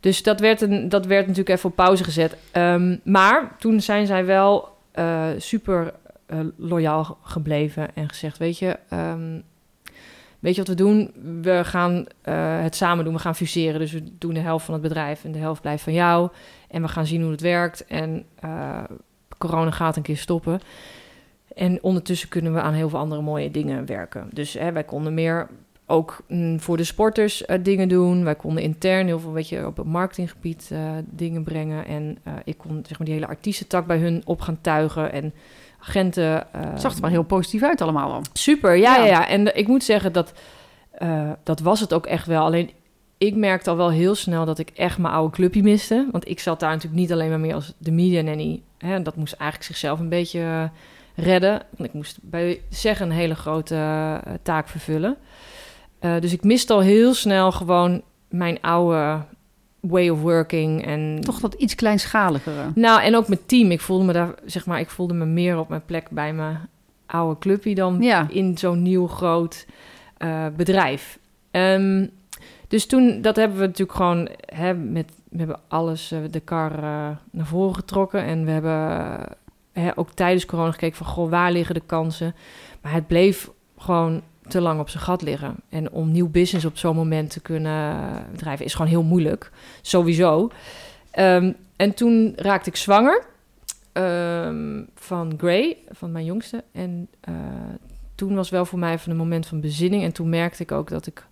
Dus dat werd, een, dat werd natuurlijk even op pauze gezet. Ehm, maar toen zijn zij wel eh, super eh, loyaal gebleven en gezegd: Weet je, ehm, weet je wat we doen? We gaan eh, het samen doen. We gaan fuseren. Dus we doen de helft van het bedrijf en de helft blijft van jou. En we gaan zien hoe het werkt. En corona gaat een keer stoppen. En ondertussen kunnen we aan heel veel andere mooie dingen werken. Dus hè, wij konden meer ook mm, voor de sporters eh, dingen doen. Wij konden intern heel veel, weet je, op het marketinggebied eh, dingen brengen. En eh, ik kon zeg maar die hele artiestentak bij hun op gaan tuigen en agenten. Het zag er wel heel positief uit allemaal. al. Super, ja, Ja. ja. En ik moet zeggen dat dat was het ook echt wel. Alleen ik merkte al wel heel snel dat ik echt mijn oude clubje miste. Want ik zat daar natuurlijk niet alleen maar meer als de media nanny. Hè, dat moest eigenlijk zichzelf een beetje eh, redden. Ik moest bij zeggen een hele grote eh, taak vervullen. Eh, dus ik miste al heel snel gewoon mijn oude way of working. En Toch dat iets kleinschaligere. nou, en ook mijn team. Ik voelde me daar, zeg maar, ik voelde me meer op mijn plek bij mijn oude clubje dan Ja. in zo'n nieuw groot bedrijf. Ehm, dus toen, dat hebben we natuurlijk gewoon, hè, met, we hebben alles, eh, de kar eh, naar voren getrokken. En we hebben hè, ook tijdens corona gekeken van, goh, waar liggen de kansen? Maar het bleef gewoon te lang op zijn gat liggen. En om nieuw business op zo'n moment te kunnen drijven is gewoon heel moeilijk. Sowieso. Ehm, en toen raakte ik zwanger ehm, van Gray, van mijn jongste. En eh, toen was wel voor mij even een moment van bezinning. En toen merkte ik ook dat ik,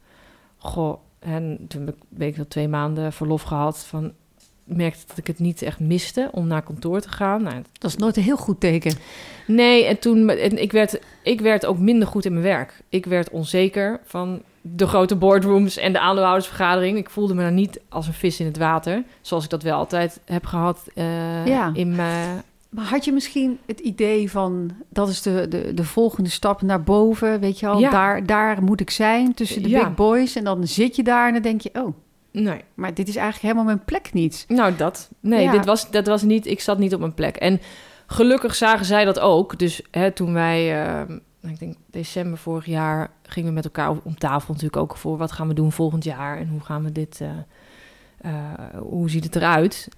goh, en toen heb ik, wel, twee maanden verlof gehad. Van, merkte dat ik het niet echt miste om naar kantoor te gaan. Nou, Dat is nooit een heel goed teken. Nee, en toen en ik werd ik werd ook minder goed in mijn werk. Ik werd onzeker van de grote boardrooms en de aandeelhoudersvergadering. Ik voelde me daar niet als een vis in het water, zoals ik dat wel altijd heb gehad eh, Ja. in mijn. Maar had je misschien het idee van... dat is de, de, de volgende stap naar boven, weet je? Ja. Daar, daar moet ik zijn, tussen de Ja. big boys. En dan zit je daar en dan denk je... oh, Nee, maar dit is eigenlijk helemaal mijn plek niet. nou dat. Nee, Ja. dit was dat was niet. Ik zat niet op mijn plek. En gelukkig zagen zij dat ook. Dus hè, toen wij, eh, ik denk december vorig jaar, gingen we met elkaar om tafel natuurlijk ook voor wat gaan we doen volgend jaar en hoe gaan we dit, eh, eh, hoe ziet het eruit?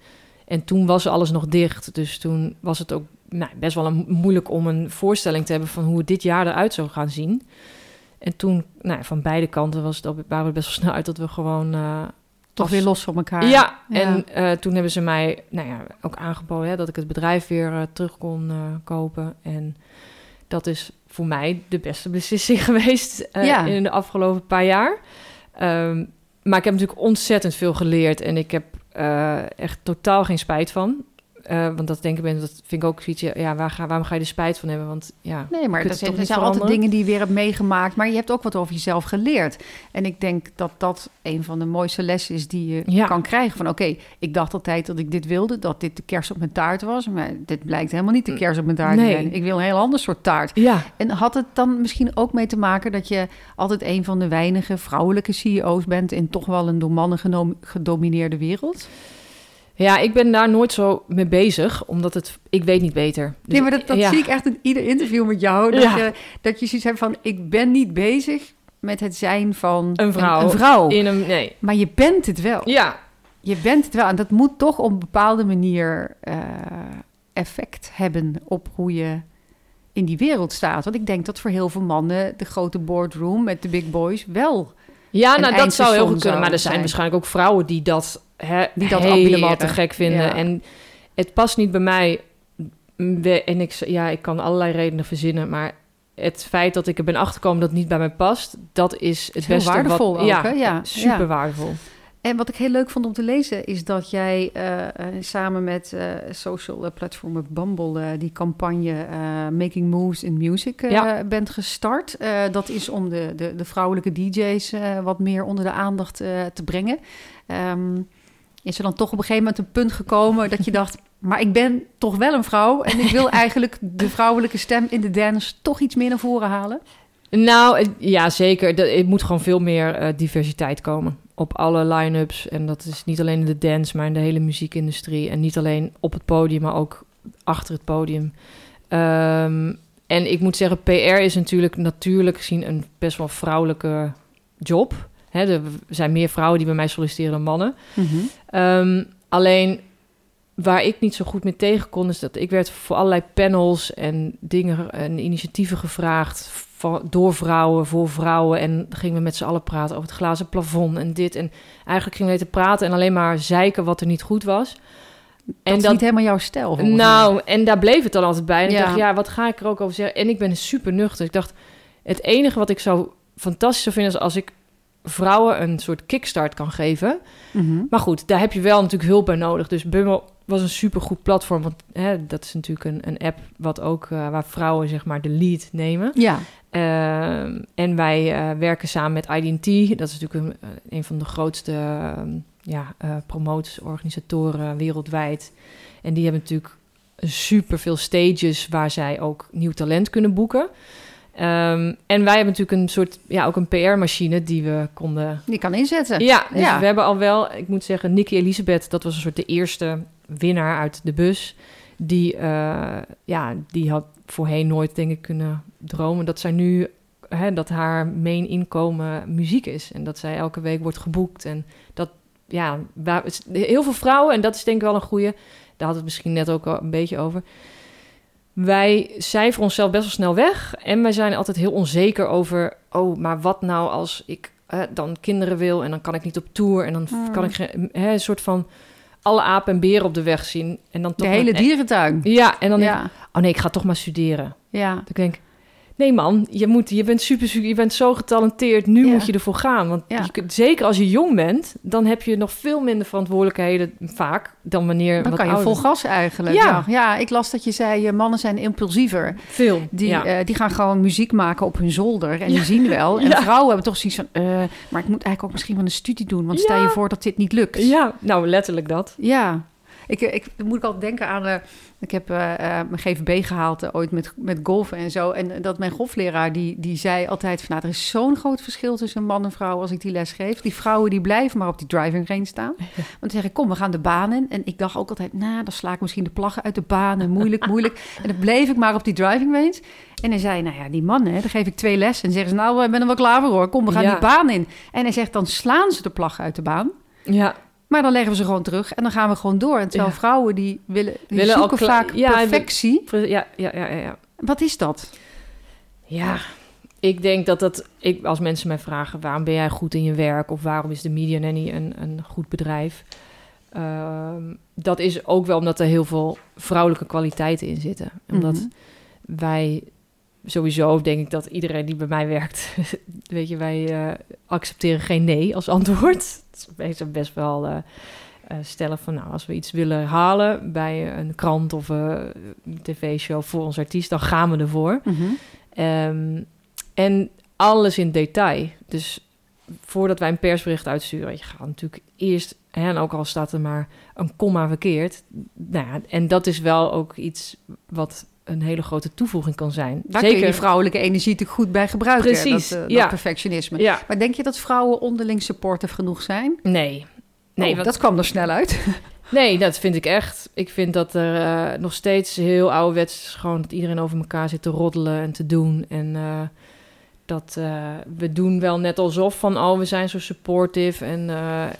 En toen was alles nog dicht, dus toen was het ook nou, best wel een, moeilijk om een voorstelling te hebben van hoe het dit jaar eruit zou gaan zien. En toen, nou van beide kanten was het, al- waren we best wel [LAUGHS] snel uit dat we gewoon... eh, Toch als- weer los van elkaar. Ja, Ja. en eh, toen hebben ze mij nou ja, ook aangeboden hè, dat ik het bedrijf weer eh, terug kon kopen. En dat is voor mij de beste [LAUGHS] beslissing geweest Ja. in de afgelopen paar jaar. Ehm, maar ik heb natuurlijk ontzettend veel geleerd en ik heb echt totaal geen spijt van. Eh, want dat denk ik, ben, dat vind ik ook zoiets, ja, waar ga, waarom ga je er spijt van hebben? Want ja, Nee, maar dat zijn, er zijn altijd dingen die je weer hebt meegemaakt. Maar je hebt ook wat over jezelf geleerd. En ik denk dat dat een van de mooiste lessen is die je Ja. kan krijgen. Van oké, ik dacht altijd dat ik dit wilde. Dat dit de kerst op mijn taart was. Maar dit blijkt helemaal niet de kerst op mijn taart Nee. te zijn. Ik wil een heel ander soort taart. ja, En had het dan misschien ook mee te maken dat je altijd een van de weinige vrouwelijke CEO's bent in toch wel een door mannen gedomineerde wereld? Ja, ik ben daar nooit zo mee bezig, omdat het, ik weet niet beter. Dus nee, maar dat, dat ja. zie ik echt in ieder interview met jou. Dat, Ja. je, dat je zoiets hebt van, ik ben niet bezig met het zijn van Een vrouw. Een, vrouw. In een, nee. Maar je bent het wel. Ja, Je bent het wel. En dat moet toch op een bepaalde manier eh, effect hebben op hoe je in die wereld staat. Want ik denk dat voor heel veel mannen de grote boardroom met de big boys wel Ja, nou dat zou heel goed kunnen. Maar er zijn zijn. waarschijnlijk ook vrouwen die dat, hè, Die dat helemaal te gek vinden. Ja. En het past niet bij mij. En ik, ja, ik kan allerlei redenen verzinnen, maar het feit dat ik er ben achtergekomen dat het niet bij mij past, dat is het heel beste. waardevol wat, ook, ja, hè? Ja, super ja. waardevol. En wat ik heel leuk vond om te lezen is dat jij eh, eh, samen met eh, social eh, platform Bumble die campagne Making Moves in Music Ja. bent gestart. Dat is om de, de, de vrouwelijke DJ's wat meer onder de aandacht te brengen. Ehm, is er dan toch op een gegeven moment een punt gekomen dat je dacht, [LAUGHS] maar ik ben toch wel een vrouw en ik wil eigenlijk de vrouwelijke stem in de dance toch iets meer naar voren halen? Nou, ja, zeker. Het moet gewoon veel meer diversiteit komen op alle line-ups. En dat is niet alleen in de dance, maar in de hele muziekindustrie. En niet alleen op het podium, maar ook achter het podium. Ehm, en ik moet zeggen, PR is natuurlijk natuurlijk gezien een best wel vrouwelijke job. Hè, er zijn meer vrouwen die bij mij solliciteren dan mannen. Ehm, alleen waar ik niet zo goed mee tegen kon, is dat ik werd voor allerlei panels en dingen en initiatieven gevraagd door vrouwen, voor vrouwen. En dan gingen we met z'n allen praten over het glazen plafond en dit. En eigenlijk gingen we te praten en alleen maar zeiken wat er niet goed was. En dat is niet helemaal jouw stijl. volgens mij. Nou, en daar bleef het dan altijd bij. En Ja. ik dacht, ja, wat ga ik er ook over zeggen? En ik ben super nuchter. Ik dacht, het enige wat ik zou fantastisch zou vinden... is als ik vrouwen een soort kickstart kan geven. Mhm. Maar goed, daar heb je wel natuurlijk hulp bij nodig. Dus Bumble was een super goed platform. Want hè, dat is natuurlijk een, een app wat ook, eh, waar vrouwen zeg maar de lead nemen. Ja, Ehm, en wij eh, werken samen met IDT. Dat is natuurlijk een, eh, een van de grootste ehm, ja, eh promotieorganisatoren wereldwijd. En die hebben natuurlijk super veel stages waar zij ook nieuw talent kunnen boeken. Ehm, en wij hebben natuurlijk een soort, ja, ook een PR-machine die we konden die kan inzetten. ja, dus Ja. we hebben al wel, ik moet zeggen, Nikki Elisabeth, dat was een soort de eerste winnaar uit de bus. Die, eh, ja, die had voorheen nooit, ik, kunnen dromen dat zij nu, hè, dat haar main inkomen muziek is. En dat zij elke week wordt geboekt. En dat, ja, waar, heel veel vrouwen, en dat is denk ik wel een goede, daar had het misschien net ook al een beetje over. Wij cijferen onszelf best wel snel weg. En wij zijn altijd heel onzeker over... oh, maar wat nou als ik eh, dan kinderen wil... en dan kan ik niet op tour... en dan Hmm. kan ik geen- hè, een soort van... alle apen en beren op de weg zien. En dan De toch hele maar- dierentuin. Ja, en dan denk ik... Ja, oh nee, ik ga toch maar studeren. ja. Dan denk ik... Nee man, je, moet, je bent super, super, je bent zo getalenteerd. Nu Ja. moet je ervoor gaan. Want Ja. je kunt, zeker als je jong bent, dan heb je nog veel minder verantwoordelijkheden vaak dan wanneer Dan wat kan je ouder vol gas eigenlijk. Ja. Ja. ja, ik las dat je zei, mannen zijn impulsiever. Veel. Die, eh, die gaan gewoon muziek maken op hun zolder. En die zien wel. En [LAUGHS] Ja. vrouwen hebben toch zoiets van... eh, maar ik moet eigenlijk ook misschien wel een studie doen. Want stel je voor dat dit niet lukt. ja, nou letterlijk dat. Ja. Ik, ik, moet ik altijd denken aan... eh, ik heb eh, mijn GVB gehaald eh, ooit met, met golfen en zo. En dat mijn golfleraar, die, die zei altijd... van, nou, er is zo'n groot verschil tussen man en vrouw als ik die les geef. Die vrouwen die blijven maar op die driving range staan. [LAUGHS] Want dan zeg ik, kom, we gaan de baan in. En ik dacht ook altijd, nou, dan sla ik misschien de plaggen uit de baan. En moeilijk, moeilijk. En dan bleef ik maar op die driving range. En hij zei, nou ja, die mannen, dan geef ik twee lessen. En zeggen ze, nou, ik ben er wel klaar voor hoor. Kom, we gaan Ja. die baan in. En hij zegt, dan slaan ze de plaggen uit de baan. Ja, Maar dan leggen we ze gewoon terug en dan gaan we gewoon door. En terwijl Ja. vrouwen die willen, die Willen zoeken vaak ja, perfectie. Ja, ja, ja, ja. Wat is dat? Ja, ik denk dat dat... Ik, als mensen mij vragen... waarom ben jij goed in je werk... of waarom is de Media Nanny een, een goed bedrijf... Ehm, dat is ook wel omdat er heel veel vrouwelijke kwaliteiten in zitten. Omdat Mhm. wij sowieso denk ik dat iedereen die bij mij werkt, [LAUGHS] weet je, wij eh, accepteren geen nee als antwoord. [LAUGHS] Het is best wel eh, eh, stellen van, nou, als we iets willen halen bij een krant of een tv-show voor ons artiest, dan gaan we ervoor. Mhm. Ehm, en alles in detail. Dus voordat wij een persbericht uitsturen, je gaat natuurlijk eerst, en ook al staat er maar een komma verkeerd. Nou ja, en dat is wel ook iets wat een hele grote toevoeging kan zijn. Daar kun je die vrouwelijke energie natuurlijk goed bij gebruiken. Precies, dat, eh, ja. dat perfectionisme. Ja, Maar denk je dat vrouwen onderling supportive genoeg zijn? nee. Nee, Oh, want- dat kwam er snel uit. [LAUGHS] Nee, dat vind ik echt. Ik vind dat er eh, nog steeds heel ouderwets is gewoon dat iedereen over elkaar zit te roddelen en te doen. En eh, dat we doen wel net alsof van, oh, we zijn zo supportive en,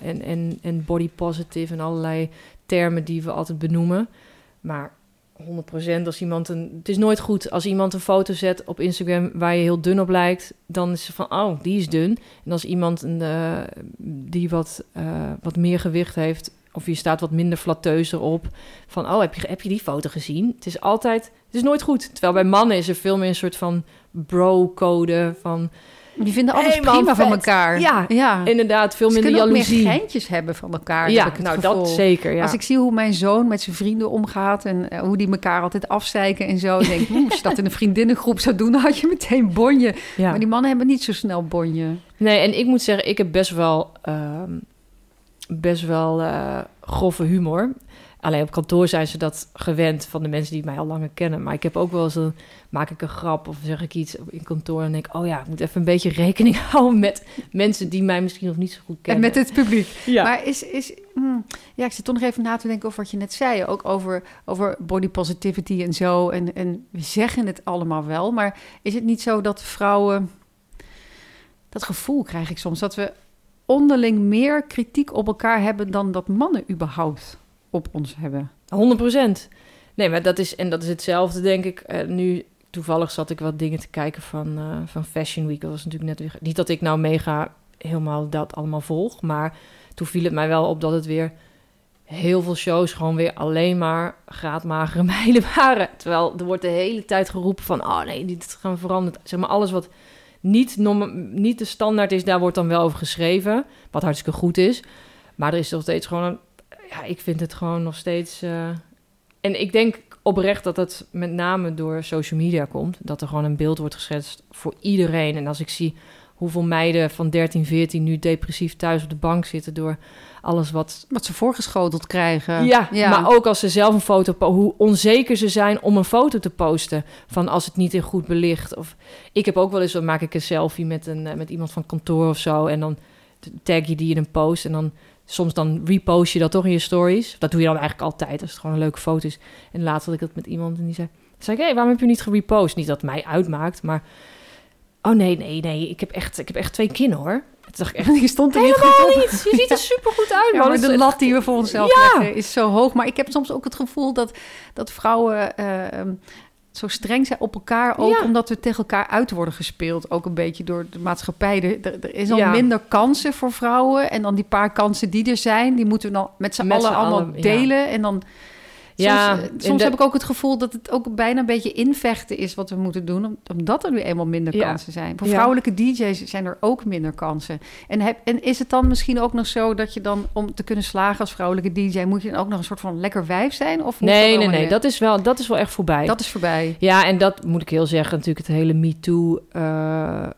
en, en, en body positive en allerlei termen die we altijd benoemen. Maar 100% als iemand een... Het is nooit goed als iemand een foto zet op Instagram waar je heel dun op lijkt. Dan is ze van, oh, die is dun. En als iemand een, eh, die wat, eh, wat meer gewicht heeft... of je staat wat minder flatteus erop... van, oh, heb je, heb je die foto gezien? Het is altijd... Het is nooit goed. Terwijl bij mannen is er veel meer een soort van bro-code van... Die vinden alles prima van elkaar. Ja, ja. Inderdaad, veel Ze minder jaloezie. meer geintjes hebben van elkaar. ja, nou gevoel. dat zeker, ja. Als ik zie hoe mijn zoon met zijn vrienden omgaat en eh, hoe die elkaar altijd afzeiken en zo, denk ik, [LAUGHS] "Oeh, als je dat in een vriendinnengroep zou doen, dan had je meteen bonje. ja. Maar die mannen hebben niet zo snel bonje. Nee, en ik moet zeggen, ik heb best wel, ehm, best wel eh, grove humor. Alleen op kantoor zijn ze dat gewend van de mensen die mij al langer kennen. Maar ik heb ook wel eens een, maak ik een grap of zeg ik iets in kantoor en denk ik, oh ja, ik moet even een beetje rekening [LAUGHS] houden met mensen die mij misschien nog niet zo goed En kennen. met het publiek. ja. Maar is, is hmm, ja, ik zit toch nog even na te denken over wat je net zei. Ook over, over body positivity en zo. En, en we zeggen het allemaal wel. Maar is het niet zo dat vrouwen. Dat gevoel krijg ik soms. Dat we onderling meer kritiek op elkaar hebben dan dat mannen überhaupt op ons hebben. 100 procent. Nee, maar dat is, en dat is hetzelfde, denk ik. Eh, nu, toevallig zat ik wat dingen te kijken van, eh, van Fashion Week. Dat was natuurlijk net weer... Niet dat ik nou mega helemaal dat allemaal volg, maar toen viel het mij wel op dat het weer heel veel shows gewoon weer alleen maar graadmagere [LAUGHS] meiden waren. Terwijl er wordt de hele tijd geroepen van, oh nee, dit gaan veranderen. Zeg maar, alles wat niet, niet de standaard is, daar wordt dan wel over geschreven. Wat hartstikke goed is. Maar er is nog steeds gewoon een ja, ik vind het gewoon nog steeds. eh, En ik denk oprecht dat het met name door social media komt. Dat er gewoon een beeld wordt geschetst voor iedereen. En als ik zie hoeveel meiden van 13, 14 nu depressief thuis op de bank zitten door alles wat. Wat ze voorgeschoteld krijgen. Ja, maar ook als ze zelf een foto, hoe onzeker ze zijn om een foto te posten van als het niet in goed belicht. Of ik heb ook wel eens, dan maak ik een selfie met een eh, met iemand van kantoor of zo en dan tag je die in een post en dan soms dan repost je dat toch in je stories. Dat doe je dan eigenlijk altijd als het gewoon een leuke foto is. En laatst had ik dat met iemand en die zei, zei ik, hé, waarom heb je niet gerepost? Niet dat het mij uitmaakt, maar oh nee, nee, nee, ik heb echt, ik heb echt twee kin hoor. Toen dacht ik echt, je stond er niet goed helemaal op. niet. Je ziet er [LAUGHS] super goed uit, Ja, maar Het de lat die we voor onszelf Ja. leggen is zo hoog. Maar ik heb soms ook het gevoel dat, dat vrouwen eh, zo streng zijn op elkaar. Ook Ja. omdat we tegen elkaar uit worden gespeeld. Ook een beetje door de maatschappij. Er, is al Ja. minder kansen voor vrouwen. En dan die paar kansen die er zijn, die moeten we dan met z'n allen allemaal ja. delen. En dan... Ja, soms, eh, soms de- heb ik ook het gevoel dat het ook bijna een beetje invechten is wat we moeten doen, om- omdat er nu eenmaal minder Ja. kansen zijn. Voor Ja. vrouwelijke DJ's zijn er ook minder kansen. En, heb, en is het dan misschien ook nog zo dat je dan, om te kunnen slagen als vrouwelijke DJ, moet je dan ook nog een soort van lekker wijf zijn? Of Nee, nee, nee, dat is, wel, dat is wel echt voorbij. dat is voorbij. Ja, en dat moet ik heel zeggen, natuurlijk het hele MeToo, eh eh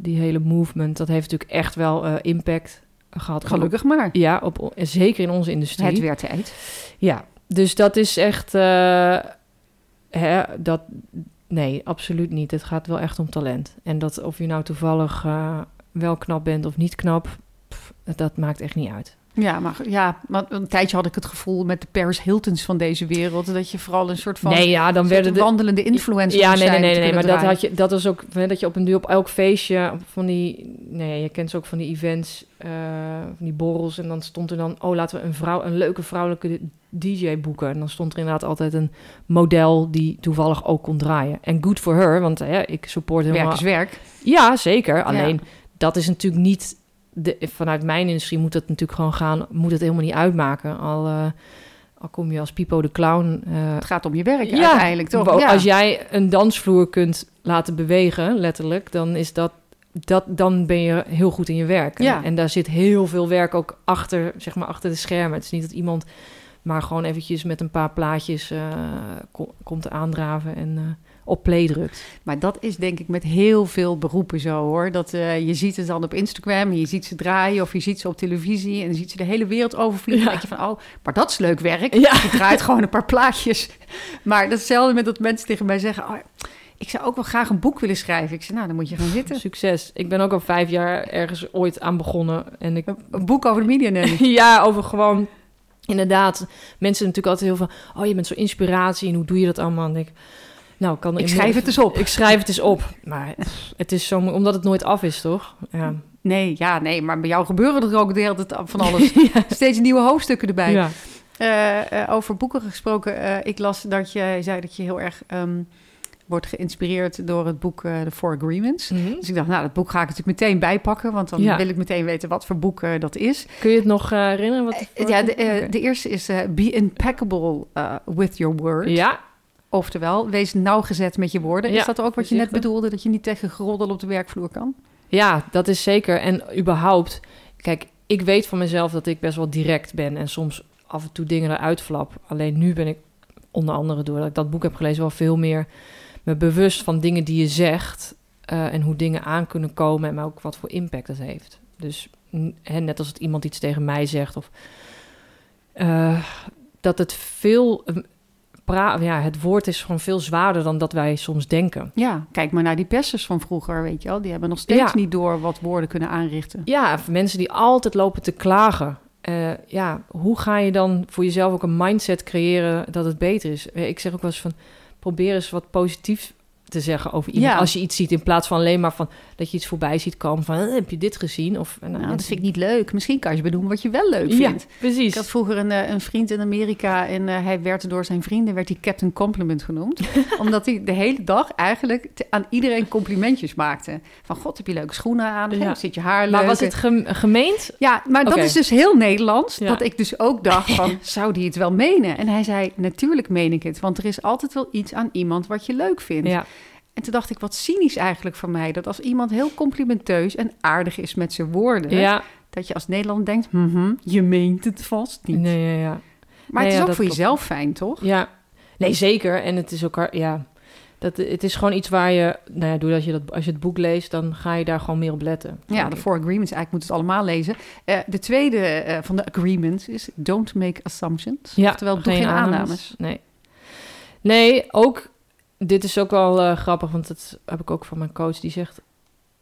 die hele movement, dat heeft natuurlijk echt wel impact gehad. Gelukkig maar. Ja, op, zeker in onze industrie. Het werd tijd. Ja, dus dat is echt, eh, hè, dat, nee, absoluut niet. Het gaat wel echt om talent. En dat of je nou toevallig eh, wel knap bent of niet knap, dat maakt echt niet uit. Ja, maar ja, maar een tijdje had ik het gevoel met de Paris Hiltons van deze wereld dat je vooral een soort van nee, ja, dan werden de wandelende influencer Ja, nee, nee, nee, nee, maar dat had je, dat was ook dat je op een duur op elk feestje van die, nee, je kent ze ook van die events, eh, van die borrels en dan stond er dan, oh, laten we een vrouw, een leuke vrouwelijke DJ boeken en dan stond er inderdaad altijd een model die toevallig ook kon draaien en good for her, want hè, ik support helemaal. Werk is werk. Ja, zeker. Alleen dat is natuurlijk niet de, vanuit mijn industrie moet het natuurlijk gewoon gaan, moet het helemaal niet uitmaken. Al, eh, al kom je als Pipo de Clown. eh, Het gaat om je werk Ja, uiteindelijk, toch? Ja. Als jij een dansvloer kunt laten bewegen, letterlijk, dan is dat, dat dan ben je heel goed in je werk. En- Ja. En daar zit heel veel werk ook achter, zeg maar, achter de schermen. Het is niet dat iemand maar gewoon eventjes met een paar plaatjes ko- komt aandraven en op play drukt. Maar dat is denk ik met heel veel beroepen zo hoor. Dat eh, je ziet het dan op Instagram en je ziet ze draaien of je ziet ze op televisie en dan ziet ze de hele wereld overvliegen. Ja. En denk je van, oh, maar dat is leuk werk. Ja. Je draait gewoon een paar plaatjes. Maar dat is hetzelfde met dat mensen tegen mij zeggen, oh, ik zou ook wel graag een boek willen schrijven. Ik zeg, nou, dan moet je gaan zitten. Succes. Ik ben ook al vijf jaar ergens ooit aan begonnen. En ik, Een, boek over de media [LAUGHS] ja, over gewoon... Inderdaad, mensen natuurlijk altijd heel van... Oh, je bent zo inspiratie en hoe doe je dat allemaal? En ik, nou, ik kan Ik schrijf het eens op. Ik schrijf het eens op. Maar het is zo... Omdat het nooit af is, toch? Ja. Nee, ja, nee, maar bij jou gebeuren er ook de hele tijd van alles. [LAUGHS] Steeds nieuwe hoofdstukken erbij. ja. Eh, eh, over boeken gesproken. eh, ik las dat je zei dat je heel erg ehm, wordt geïnspireerd door het boek The Four Agreements. Mhm. Dus ik dacht, nou, dat boek ga ik natuurlijk meteen bijpakken, want dan Ja. wil ik meteen weten wat voor boek dat is. Kun je het nog herinneren? Wat ja, de, de eerste is Be impeccable with your word. Ja, Oftewel, wees nauwgezet met je woorden. Ja, is dat ook wat je net bedoelde, dat je niet tegen geroddel op de werkvloer kan? ja, dat is zeker. En überhaupt... Kijk, ik weet van mezelf dat ik best wel direct ben... en soms af en toe dingen eruit flap. Alleen nu ben ik, onder andere doordat ik dat boek heb gelezen... wel veel meer me bewust van dingen die je zegt... eh, en hoe dingen aan kunnen komen... en maar ook wat voor impact dat heeft. Dus hè, net als het iemand iets tegen mij zegt... of eh, dat het veel... ja, het woord is gewoon veel zwaarder dan dat wij soms denken. Ja, kijk maar naar die pesters van vroeger, weet je wel. Die hebben nog steeds Ja. niet door wat woorden kunnen aanrichten. Ja, mensen die altijd lopen te klagen. Eh, ja, hoe ga je dan voor jezelf ook een mindset creëren dat het beter is? Ik zeg ook wel eens van, probeer eens wat positief te zeggen over iemand. Ja. Als je iets ziet, in plaats van alleen maar van dat je iets voorbij ziet komen van, "Eh, heb je dit gezien? Of, nou, Nou, dat vind ik niet leuk. Misschien kan je benoemen wat je wel leuk Ja, vindt. precies. Ik had vroeger een, eh, een vriend in Amerika en eh, hij werd door zijn vrienden werd hij Captain Compliment genoemd. [LAUGHS] omdat hij de hele dag eigenlijk te- aan iedereen complimentjes maakte. Van god, heb je leuke schoenen aan? Ja. "Hey, zit je haar leuk? maar was het gem- gemeend? Ja, maar dat is dus heel Nederlands. Ja. Dat ik dus ook dacht van, [LAUGHS] zou die het wel menen? En hij zei, natuurlijk meen ik het. Want er is altijd wel iets aan iemand wat je leuk vindt. Ja. En toen dacht ik, wat cynisch eigenlijk van mij. Dat als iemand heel complimenteus en aardig is met zijn woorden... Ja, dat je als Nederlander denkt, mhm, je meent het vast niet. nee, ja, ja. Maar Nee, het is ja, ook dat voor klopt. jezelf fijn, toch? Ja, nee, zeker. En het is ook, ja, dat, het is gewoon iets waar je, nou ja, doordat je dat, als je het boek leest, dan ga je daar gewoon meer op letten. Ja, de. Four Agreements, eigenlijk moet het allemaal lezen. Eh, de tweede eh, van de agreements is don't make assumptions. Ja, Oftewel, doe geen, aannames. Nee. Nee, ook, dit is ook wel eh, grappig, want dat heb ik ook van mijn coach, die zegt,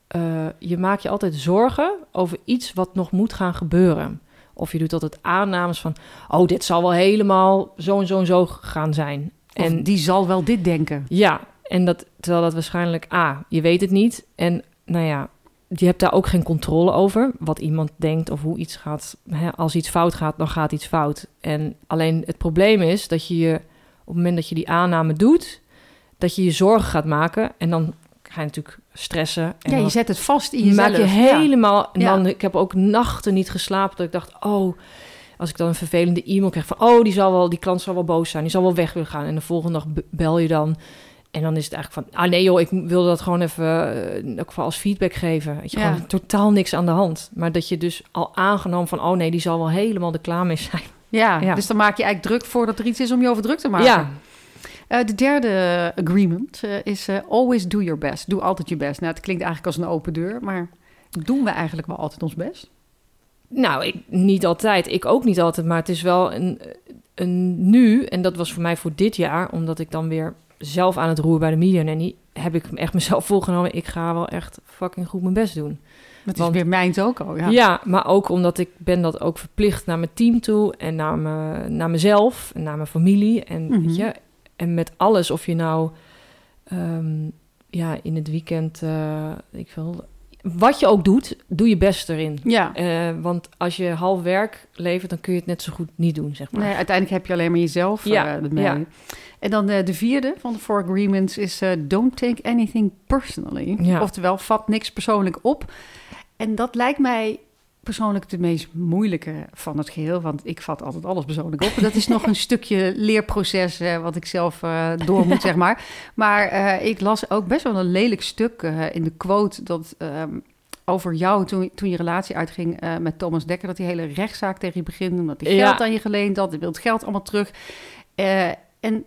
eh, je maakt je altijd zorgen over iets wat nog moet gaan gebeuren. Of je doet altijd aannames van, oh, dit zal wel helemaal zo en zo en zo gaan zijn. En En die zal wel dit denken. Ja, en dat, terwijl dat waarschijnlijk, A, je weet het niet. En nou ja, je hebt daar ook geen controle over. Wat iemand denkt of hoe iets gaat. Hè, als iets fout gaat, dan gaat iets fout. En alleen het probleem is dat je je, op het moment dat je die aanname doet, dat je je zorgen gaat maken. En dan ga je natuurlijk stressen. En ja, je zet het vast in jezelf. maak je Ja. helemaal... En dan, ik heb ook nachten niet geslapen dat ik dacht, oh... Als ik dan een vervelende e-mail krijg van... oh, die, zal wel, die klant zal wel boos zijn, die zal wel weg willen gaan. En de volgende dag be- bel je dan... En dan is het eigenlijk van... ah nee joh, ik wilde dat gewoon even eh, in elk geval als feedback geven. Weet je, Ja. gewoon totaal niks aan de hand. Maar dat je dus al aangenomen van... oh nee, die zal wel helemaal er klaar mee zijn. Ja, Ja. dus dan maak je eigenlijk druk voordat er iets is om je over druk te maken. Ja, Eh, de derde agreement eh, is eh, always do your best. Doe altijd je best. Nou, het klinkt eigenlijk als een open deur, maar doen we eigenlijk wel altijd ons best? Nou, ik, niet altijd. Ik ook niet altijd. Maar het is wel een, een nu, en dat was voor mij voor dit jaar, omdat ik dan weer zelf aan het roer bij de Media Nanny, heb ik echt mezelf [LAUGHS] voorgenomen. Ik ga wel echt fucking goed mijn best doen. Dat Want- is weer mijns ook al, ja. Ja. maar ook omdat ik ben dat ook verplicht naar mijn team toe en naar, me, naar mezelf en naar mijn familie. En, Mhm. weet je, en met alles, of je nou ehm, ja, in het weekend, eh, ik wil, wat je ook doet, doe je best erin. Ja. Eh, want als je half werk levert, dan kun je het net zo goed niet doen, zeg maar. Nee, uiteindelijk heb je alleen maar jezelf Ja, ermee. ja. En dan eh, de vierde van de Four Agreements is eh, don't take anything personally. Ja. Oftewel, vat niks persoonlijk op. En dat lijkt mij persoonlijk de meest moeilijke van het geheel, want ik vat altijd alles persoonlijk op. Dat is nog een [LAUGHS] stukje leerproces eh, wat ik zelf eh, door moet, zeg maar. Maar eh, ik las ook best wel een lelijk stuk in de quote dat ehm, over jou toen, toen je relatie uitging met Thomas Dekker, dat die hele rechtszaak tegen je begint, omdat hij Ja. geld aan je geleend had, hij wil het geld allemaal terug. En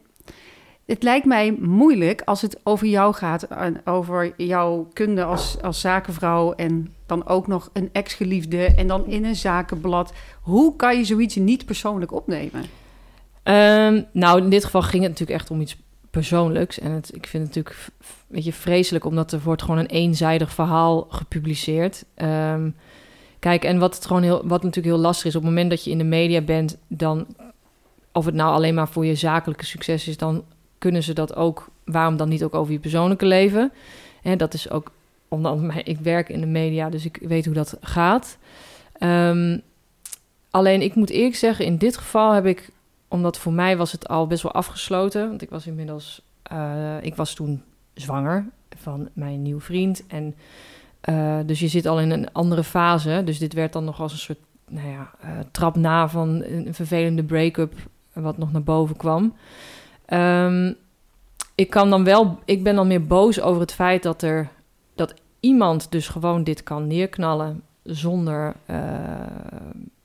het lijkt mij moeilijk als het over jou gaat, en over jouw kunde als, als zakenvrouw en dan ook nog een ex-geliefde en dan in een zakenblad. Hoe kan je zoiets niet persoonlijk opnemen? Ehm, nou, in dit geval ging het natuurlijk echt om iets persoonlijks. En het, ik vind het natuurlijk een beetje vreselijk, omdat er wordt gewoon een eenzijdig verhaal gepubliceerd. Ehm, kijk, en wat, het gewoon heel, wat natuurlijk heel lastig is, op het moment dat je in de media bent, dan, of het nou alleen maar voor je zakelijke succes is, dan kunnen ze dat ook, waarom dan niet ook over je persoonlijke leven? En dat is ook, omdat ik werk in de media, dus ik weet hoe dat gaat. Ehm, alleen, ik moet eerlijk zeggen, in dit geval heb ik omdat voor mij was het al best wel afgesloten. Want ik was inmiddels, eh, ik was toen zwanger van mijn nieuwe vriend. En eh, dus je zit al in een andere fase. Dus dit werd dan nog als een soort, nou ja, eh, trap na van een vervelende break-up wat nog naar boven kwam. Ehm, ik kan dan wel, ik ben dan meer boos over het feit dat er, dat iemand dus gewoon dit kan neerknallen zonder, eh,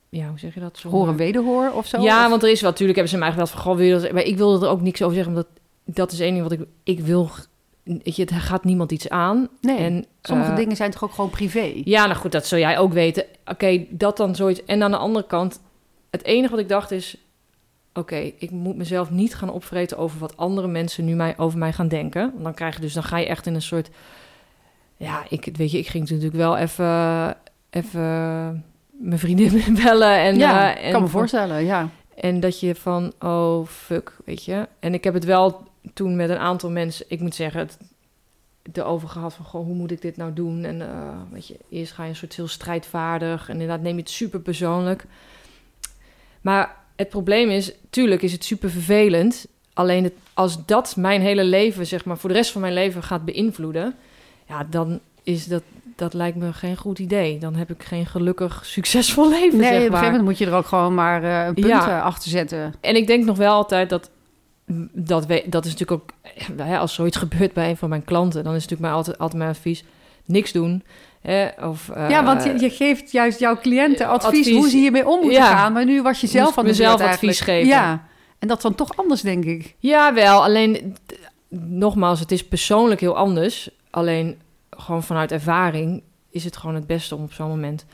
ja, hoe zeg je dat? Zonder, Horen wederhoor of zo? ja, Of- want er is wel, natuurlijk hebben ze mij gevraagd van, goh, wil dat? Maar ik wilde er ook niks over zeggen, omdat dat is één ding wat ik, ik wil, weet je, het gaat niemand iets aan. nee, En, sommige eh, dingen zijn toch ook gewoon privé? Ja, nou goed, dat zul jij ook weten. Oké, dat dan zoiets. En aan de andere kant, het enige wat ik dacht is, oké, ik moet mezelf niet gaan opvreten over wat andere mensen nu mij, over mij gaan denken. Dan krijg je dus, dan ga je echt in een soort, ja, ik, weet je, ik ging natuurlijk wel even, even mijn vriendin [LAUGHS] bellen en, ja, eh, en kan me voorstellen, ja. en dat je van, oh fuck, weet je. En ik heb het wel toen met een aantal mensen, ik moet zeggen, het, erover gehad van, goh, hoe moet ik dit nou doen? En eh, weet je, eerst ga je een soort heel strijdvaardig en inderdaad neem je het super persoonlijk. Maar het probleem is, tuurlijk is het super vervelend. Alleen het, als dat mijn hele leven, zeg maar, voor de rest van mijn leven gaat beïnvloeden, ja, dan is dat, dat lijkt me geen goed idee. Dan heb ik geen gelukkig, succesvol leven, Nee, zeg op een maar. gegeven moment moet je er ook gewoon maar eh, een punt Ja. eh, achter zetten. En ik denk nog wel altijd dat dat, we, dat is natuurlijk ook als zoiets gebeurt bij een van mijn klanten, dan is natuurlijk mijn altijd, altijd mijn advies niks doen. Of, eh, ja, want je, je geeft juist jouw cliënten eh, advies, advies. hoe ze hiermee om moeten Ja. gaan. Maar nu was je zelf aan de mezelf advies eigenlijk. geven. Ja, en dat dan toch anders, denk ik. Ja, wel. Alleen, nogmaals, het is persoonlijk heel anders. Alleen, gewoon vanuit ervaring is het gewoon het beste om op zo'n moment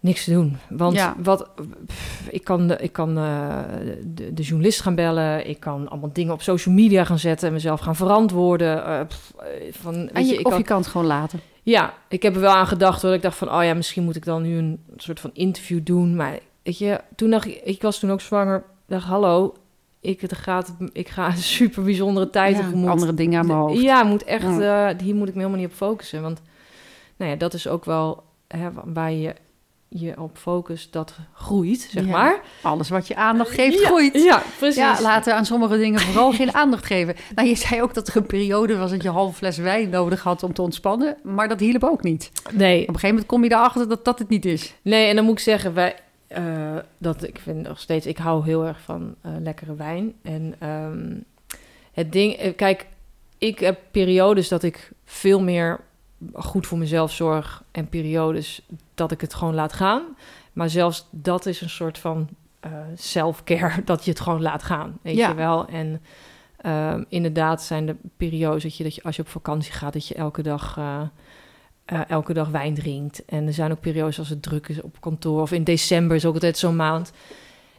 niks te doen. Want Ja. wat, pff, ik kan, de, ik kan eh, de, de journalist gaan bellen. Ik kan allemaal dingen op social media gaan zetten en mezelf gaan verantwoorden. eh, pff, eh, van, weet En je, je, ik of kan- je kan het gewoon laten. Ja, ik heb er wel aan gedacht. Dat ik dacht van, oh ja, misschien moet ik dan nu een soort van interview doen. Maar weet je, toen dacht ik, ik was toen ook zwanger. Dacht, hallo, ik, het gaat, ik ga een super bijzondere tijd Ja, tegemoet. andere dingen aan mijn hoofd. Ja, moet echt, Ja. eh, hier moet ik me helemaal niet op focussen. Want nou ja, dat is ook wel hè, waar je je op focust, dat groeit, zeg Ja, maar. Alles wat je aandacht geeft, ja, groeit. Ja, precies. Ja, laten we aan sommige dingen vooral geen aandacht geven. Nou, je zei ook dat er een periode was dat je halve fles wijn nodig had om te ontspannen. Maar dat hielp ook niet. Nee, Op een gegeven moment kom je erachter dat dat het niet is. Nee, en dan moet ik zeggen, wij, eh, dat ik vind nog steeds, ik hou heel erg van eh, lekkere wijn. En ehm, het ding, eh, kijk, ik heb periodes dat ik veel meer goed voor mezelf zorg en periodes dat ik het gewoon laat gaan. Maar zelfs dat is een soort van eh self-care, [LAUGHS] dat je het gewoon laat gaan, weet Ja. je wel. En ehm, inderdaad zijn de periodes dat je, dat je als je op vakantie gaat, dat je elke dag... eh, eh, elke dag wijn drinkt. En er zijn ook periodes als het druk is op kantoor. Of in december is ook altijd zo'n maand.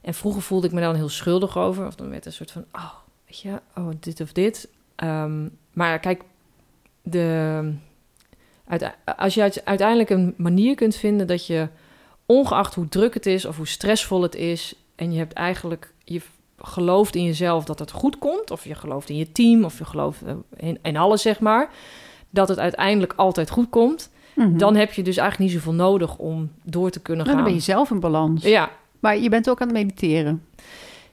En vroeger voelde ik me dan heel schuldig over. Of dan werd een soort van, oh, weet je, oh, dit of dit. Ehm, maar kijk, de, als je uite- uiteindelijk een manier kunt vinden dat je, ongeacht hoe druk het is of hoe stressvol het is, en je hebt eigenlijk, je gelooft in jezelf dat het goed komt, of je gelooft in je team, of je gelooft eh, in, in alles, zeg maar, dat het uiteindelijk altijd goed komt, Mhm. dan heb je dus eigenlijk niet zoveel nodig om door te kunnen Nou, gaan. dan ben je zelf in balans. Ja, Maar je bent ook aan het mediteren.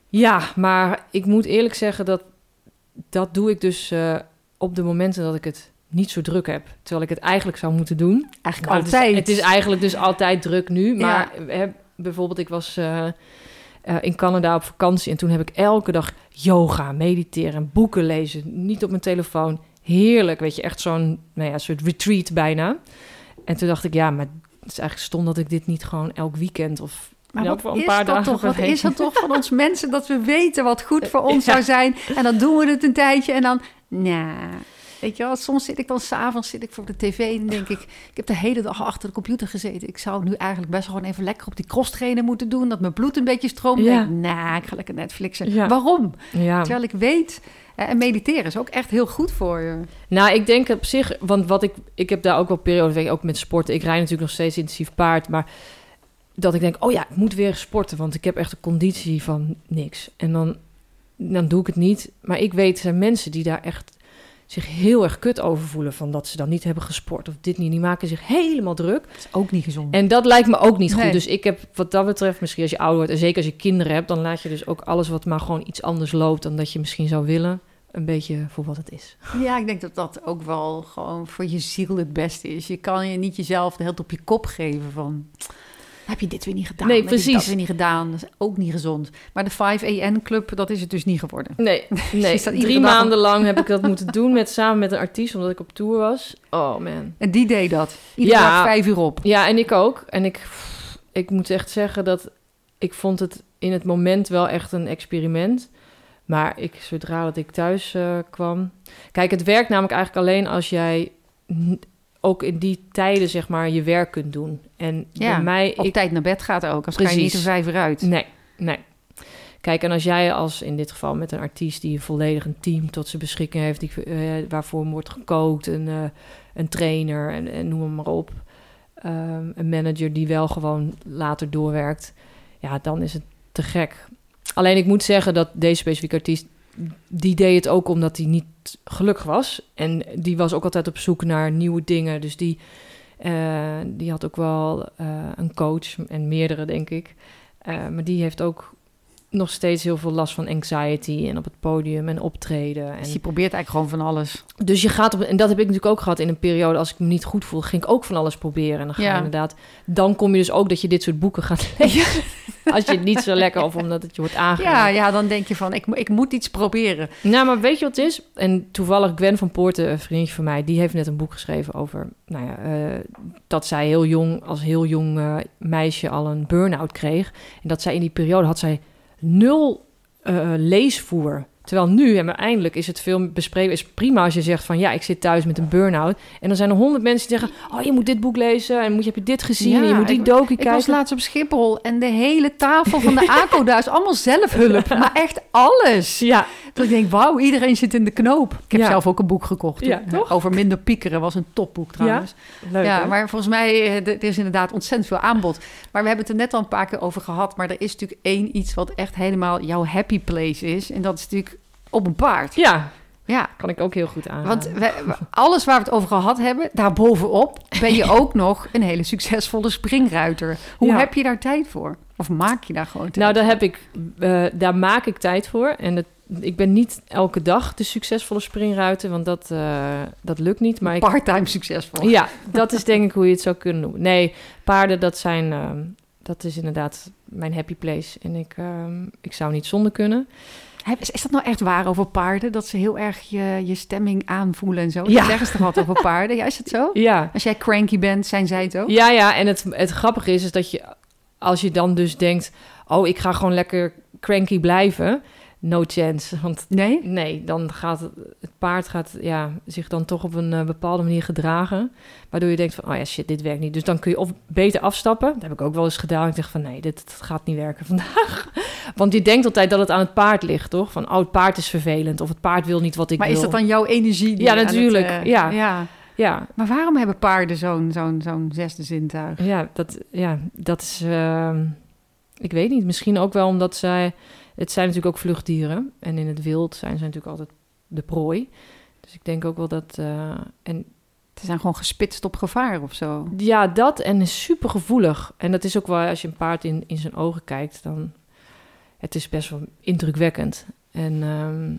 Ja, maar ik moet eerlijk zeggen dat dat doe ik dus eh, op de momenten dat ik het niet zo druk heb. Terwijl ik het eigenlijk zou moeten doen. Eigenlijk Nou, het is- altijd. Het is, eigenlijk dus altijd druk nu. Maar hè, bijvoorbeeld, ik was eh, eh, in Canada op vakantie en toen heb ik elke dag yoga, mediteren, boeken lezen. Niet op mijn telefoon. Heerlijk, weet je, echt zo'n nou ja, soort retreat bijna. En toen dacht ik, ja, maar het is eigenlijk stom dat ik dit niet gewoon elk weekend of Maar wat een is paar dat dagen toch? Wat is dat toch van ons mensen dat we weten wat goed voor [LAUGHS] ons Ja. zou zijn? En dan doen we het een tijdje en dan, nou, weet je wel, soms zit ik dan s'avonds zit ik voor de tv en denk ik, ik heb de hele dag achter de computer gezeten. Ik zou nu eigenlijk best gewoon even lekker op die cross trainen moeten doen, dat mijn bloed een beetje stroomt. Ja. Nou, ik ga lekker Netflixen. Ja. Waarom? Ja. Terwijl ik weet, en mediteren is ook echt heel goed voor je. Nou, ik denk op zich, want wat ik, ik heb daar ook wel periodes, ook met sporten. Ik rijd natuurlijk nog steeds intensief paard, maar dat ik denk, oh ja, ik moet weer sporten, want ik heb echt een conditie van niks. En dan, dan doe ik het niet. Maar ik weet, er zijn mensen die daar echt zich heel erg kut over voelen van dat ze dan niet hebben gesport of dit niet. Die maken zich helemaal druk. Dat is ook niet gezond. En dat lijkt me ook niet goed. Dus ik heb wat dat betreft, misschien als je ouder wordt en zeker als je kinderen hebt, dan laat je dus ook alles wat maar gewoon iets anders loopt dan dat je misschien zou willen, een beetje voor wat het is. Ja, ik denk dat dat ook wel gewoon voor je ziel het beste is. Je kan je niet jezelf de hele tijd op je kop geven van... Heb je dit weer niet gedaan? Nee, Heb precies. dat weer niet gedaan? Dat is ook niet gezond. Maar de 5AN-club, dat is het dus niet geworden. Nee, [LAUGHS] nee. drie maanden lang heb ik dat moeten [LAUGHS] doen met, samen met een artiest, omdat ik op tour was. Oh man. En die deed dat. Iedere Ja. dag vijf uur op. Ja, en ik ook. En ik, ik moet echt zeggen dat ik vond het in het moment wel echt een experiment. Maar ik, zodra dat ik thuis eh, kwam... Kijk, het werkt namelijk eigenlijk alleen als jij ook in die tijden, zeg maar, je werk kunt doen. En Ja, bij mij... Op ik, tijd naar bed gaat ook. Als ga je niet om vijf uit. Nee, nee. Kijk, en als jij als in dit geval met een artiest die volledig een team tot zijn beschikking heeft, die, eh, waarvoor wordt gekookt, een, eh, een trainer en, en noem maar op, ehm, een manager die wel gewoon later doorwerkt, ja, dan is het te gek. Alleen ik moet zeggen dat deze specifieke artiest, die deed het ook omdat hij niet gelukkig was. En die was ook altijd op zoek naar nieuwe dingen. Dus die, eh, die had ook wel eh, een coach en meerdere, denk ik. Eh, maar die heeft ook nog steeds heel veel last van anxiety en op het podium en optreden. Dus En je probeert eigenlijk gewoon van alles. dus je gaat op, en dat heb ik natuurlijk ook gehad in een periode als ik me niet goed voel, ging ik ook van alles proberen. En dan ga je Ja. inderdaad, dan kom je dus ook dat je dit soort boeken gaat [LAUGHS] lezen. als je het niet zo lekker of omdat het je wordt Ja, aangeraakt. ja, dan denk je van, ik, ik moet iets proberen. Nou, maar weet je wat het is? En toevallig Gwen van Poorten, een vriendje van mij, die heeft net een boek geschreven over, nou ja, eh, dat zij heel jong, als heel jong eh, meisje al een burn-out kreeg. En dat zij in die periode had zij nul eh, leesvoer. Terwijl nu, en eindelijk is het veel bespreken, is prima als je zegt van ja, ik zit thuis met een burn-out. En dan zijn er honderd mensen die zeggen, oh, je moet dit boek lezen en moet, je heb je dit gezien Ja, en je moet die ik- docu Ik kijken. was laatst op Schiphol en de hele tafel van de [LAUGHS] ACO daar is allemaal zelfhulp. Maar echt alles. Ja, Dat ik denk, wauw, iedereen zit in de knoop. Ik heb Ja. zelf ook een boek gekocht. Ja, toen. toch? Over minder piekeren was een topboek trouwens. leuk Ja, maar volgens mij, eh, er is inderdaad ontzettend veel aanbod. Maar we hebben het er net al een paar keer over gehad. Maar er is natuurlijk één iets wat echt helemaal jouw happy place is. En dat is natuurlijk op een paard. Ja, Ja, kan ik ook heel goed aan. want we- alles waar we het over gehad hebben, daarbovenop ben je [LAUGHS] ook nog een hele succesvolle springruiter. Hoe Ja. heb je daar tijd voor? Of maak je daar gewoon tijd Nou, daar voor? heb ik, eh, daar maak ik tijd voor. En het, ik ben niet elke dag de succesvolle springruiter, want dat, eh, dat lukt niet. Maar ik, Part-time succesvol. ja, dat is denk ik hoe je het zou kunnen noemen. Nee, paarden, dat zijn, ehm, dat is inderdaad mijn happy place. En ik, ehm, ik zou niet zonder kunnen. Is, is dat nou echt waar over paarden? Dat ze heel erg je, je stemming aanvoelen en zo? Ja. Ja. Zeggen ze toch wat over paarden? Ja, is het zo? [LAUGHS] Ja, Als jij cranky bent, zijn zij het ook? ja, ja. En het, het grappige is, is dat je, als je dan dus denkt, oh, ik ga gewoon lekker cranky blijven. No chance, want Nee? Nee, dan gaat het, het paard gaat, ja, zich dan toch op een eh, bepaalde manier gedragen. Waardoor je denkt van, oh ja, shit, dit werkt niet. Dus dan kun je of beter afstappen. Dat heb ik ook wel eens gedaan. Ik dacht van, nee, dit, dit gaat niet werken vandaag. [LAUGHS] Want je denkt altijd dat het aan het paard ligt, toch? Van, oh, het paard is vervelend. Of het paard wil niet wat ik Maar wil. is dat dan jouw energie? Ja, het, natuurlijk, eh, ja. ja. Ja, Maar waarom hebben paarden zo'n zo'n zo'n zesde zintuig? ja, dat, ja, dat is... ehm, ik weet niet, misschien ook wel omdat zij... Het zijn natuurlijk ook vluchtdieren. En in het wild zijn ze natuurlijk altijd de prooi. Dus ik denk ook wel dat... eh, en Ze zijn gewoon gespitst op gevaar of zo. Ja, dat en is super gevoelig. En dat is ook wel, als je een paard in, in zijn ogen kijkt, dan... Het is best wel indrukwekkend. En ehm,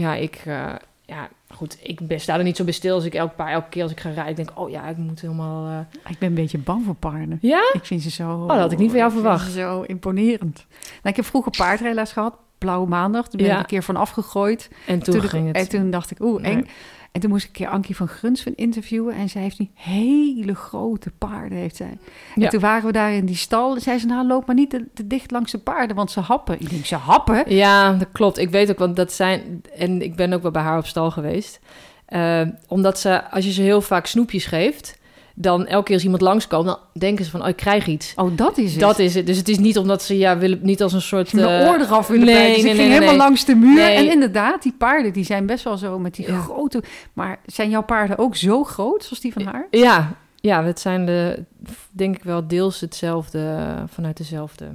ja, ik... eh, ja, goed, ik ben, sta er niet zo bij stil als ik elk paar, elke keer als ik ga rijden, denk oh ja, ik moet helemaal... eh, Ik ben een beetje bang voor paarden. Ja? Ik vind ze zo... Oh, dat had ik niet van jou verwacht. ze zo imponerend. Nou, ik heb vroeger paardrijles gehad. Blauwe maandag. Toen ben Ja. ik een keer van afgegooid. En toen, Toen, ging het... En toen dacht ik, oeh, eng. Nee. En toen moest ik een keer Ankie van Grunsven interviewen. En zij heeft die hele grote paarden, heeft zij. En Ja. toen waren we daar in die stal. En zei ze, nou, loop maar niet te, te dicht langs de paarden, want ze happen. Ik denk, ze happen? Ja, dat klopt. Ik weet ook, want dat zijn... En ik ben ook wel bij haar op stal geweest. Eh, omdat ze, als je ze heel vaak snoepjes geeft... dan elke keer als iemand langskomt, dan denken ze van... oh, ik krijg iets. Oh, dat is het. Dat is het. Dus het is niet omdat ze ja, willen, niet als een soort. mijn eh, oor eraf willen nee. Dus nee, ik nee, ging nee, helemaal langs de muur. En inderdaad, die paarden, die zijn best wel zo met die Ja. grote... Maar zijn jouw paarden ook zo groot, zoals die van haar? Ja, ja, het zijn de, denk ik wel deels hetzelfde, vanuit dezelfde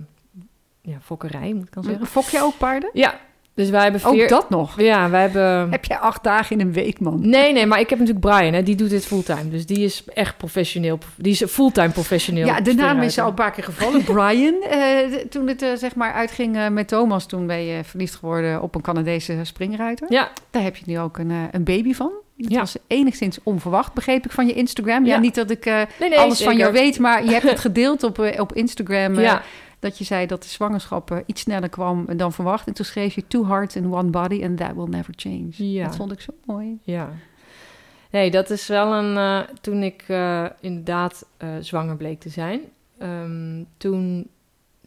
ja, fokkerij, moet ik dan zeggen. Fok jij ook paarden? Ja, dus wij hebben Ook veer... dat nog? Ja, wij hebben... Heb jij acht dagen in een week, man? Nee, nee, maar ik heb natuurlijk Brian, hè, die doet dit fulltime. Dus die is echt professioneel. Die is fulltime professioneel. Ja, de naam is al een paar keer gevallen. [LAUGHS] Brian. Eh, toen het eh, zeg maar uitging eh, met Thomas, toen ben je verliefd geworden op een Canadese springruiter. Ja, Daar heb je nu ook een, een baby van. Dat Ja. was enigszins onverwacht, begreep ik van je Instagram. Ja, Ja. niet dat ik nee, nee, alles van jou weet, maar je hebt [LAUGHS] het gedeeld op, op Instagram. Ja, Dat je zei dat de zwangerschap eh, iets sneller kwam dan verwacht. En toen schreef je two hearts in one body and that will never change. Ja. Dat vond ik zo mooi. Ja. Nee, dat is wel een... eh, toen ik eh, inderdaad zwanger bleek te zijn... ehm, toen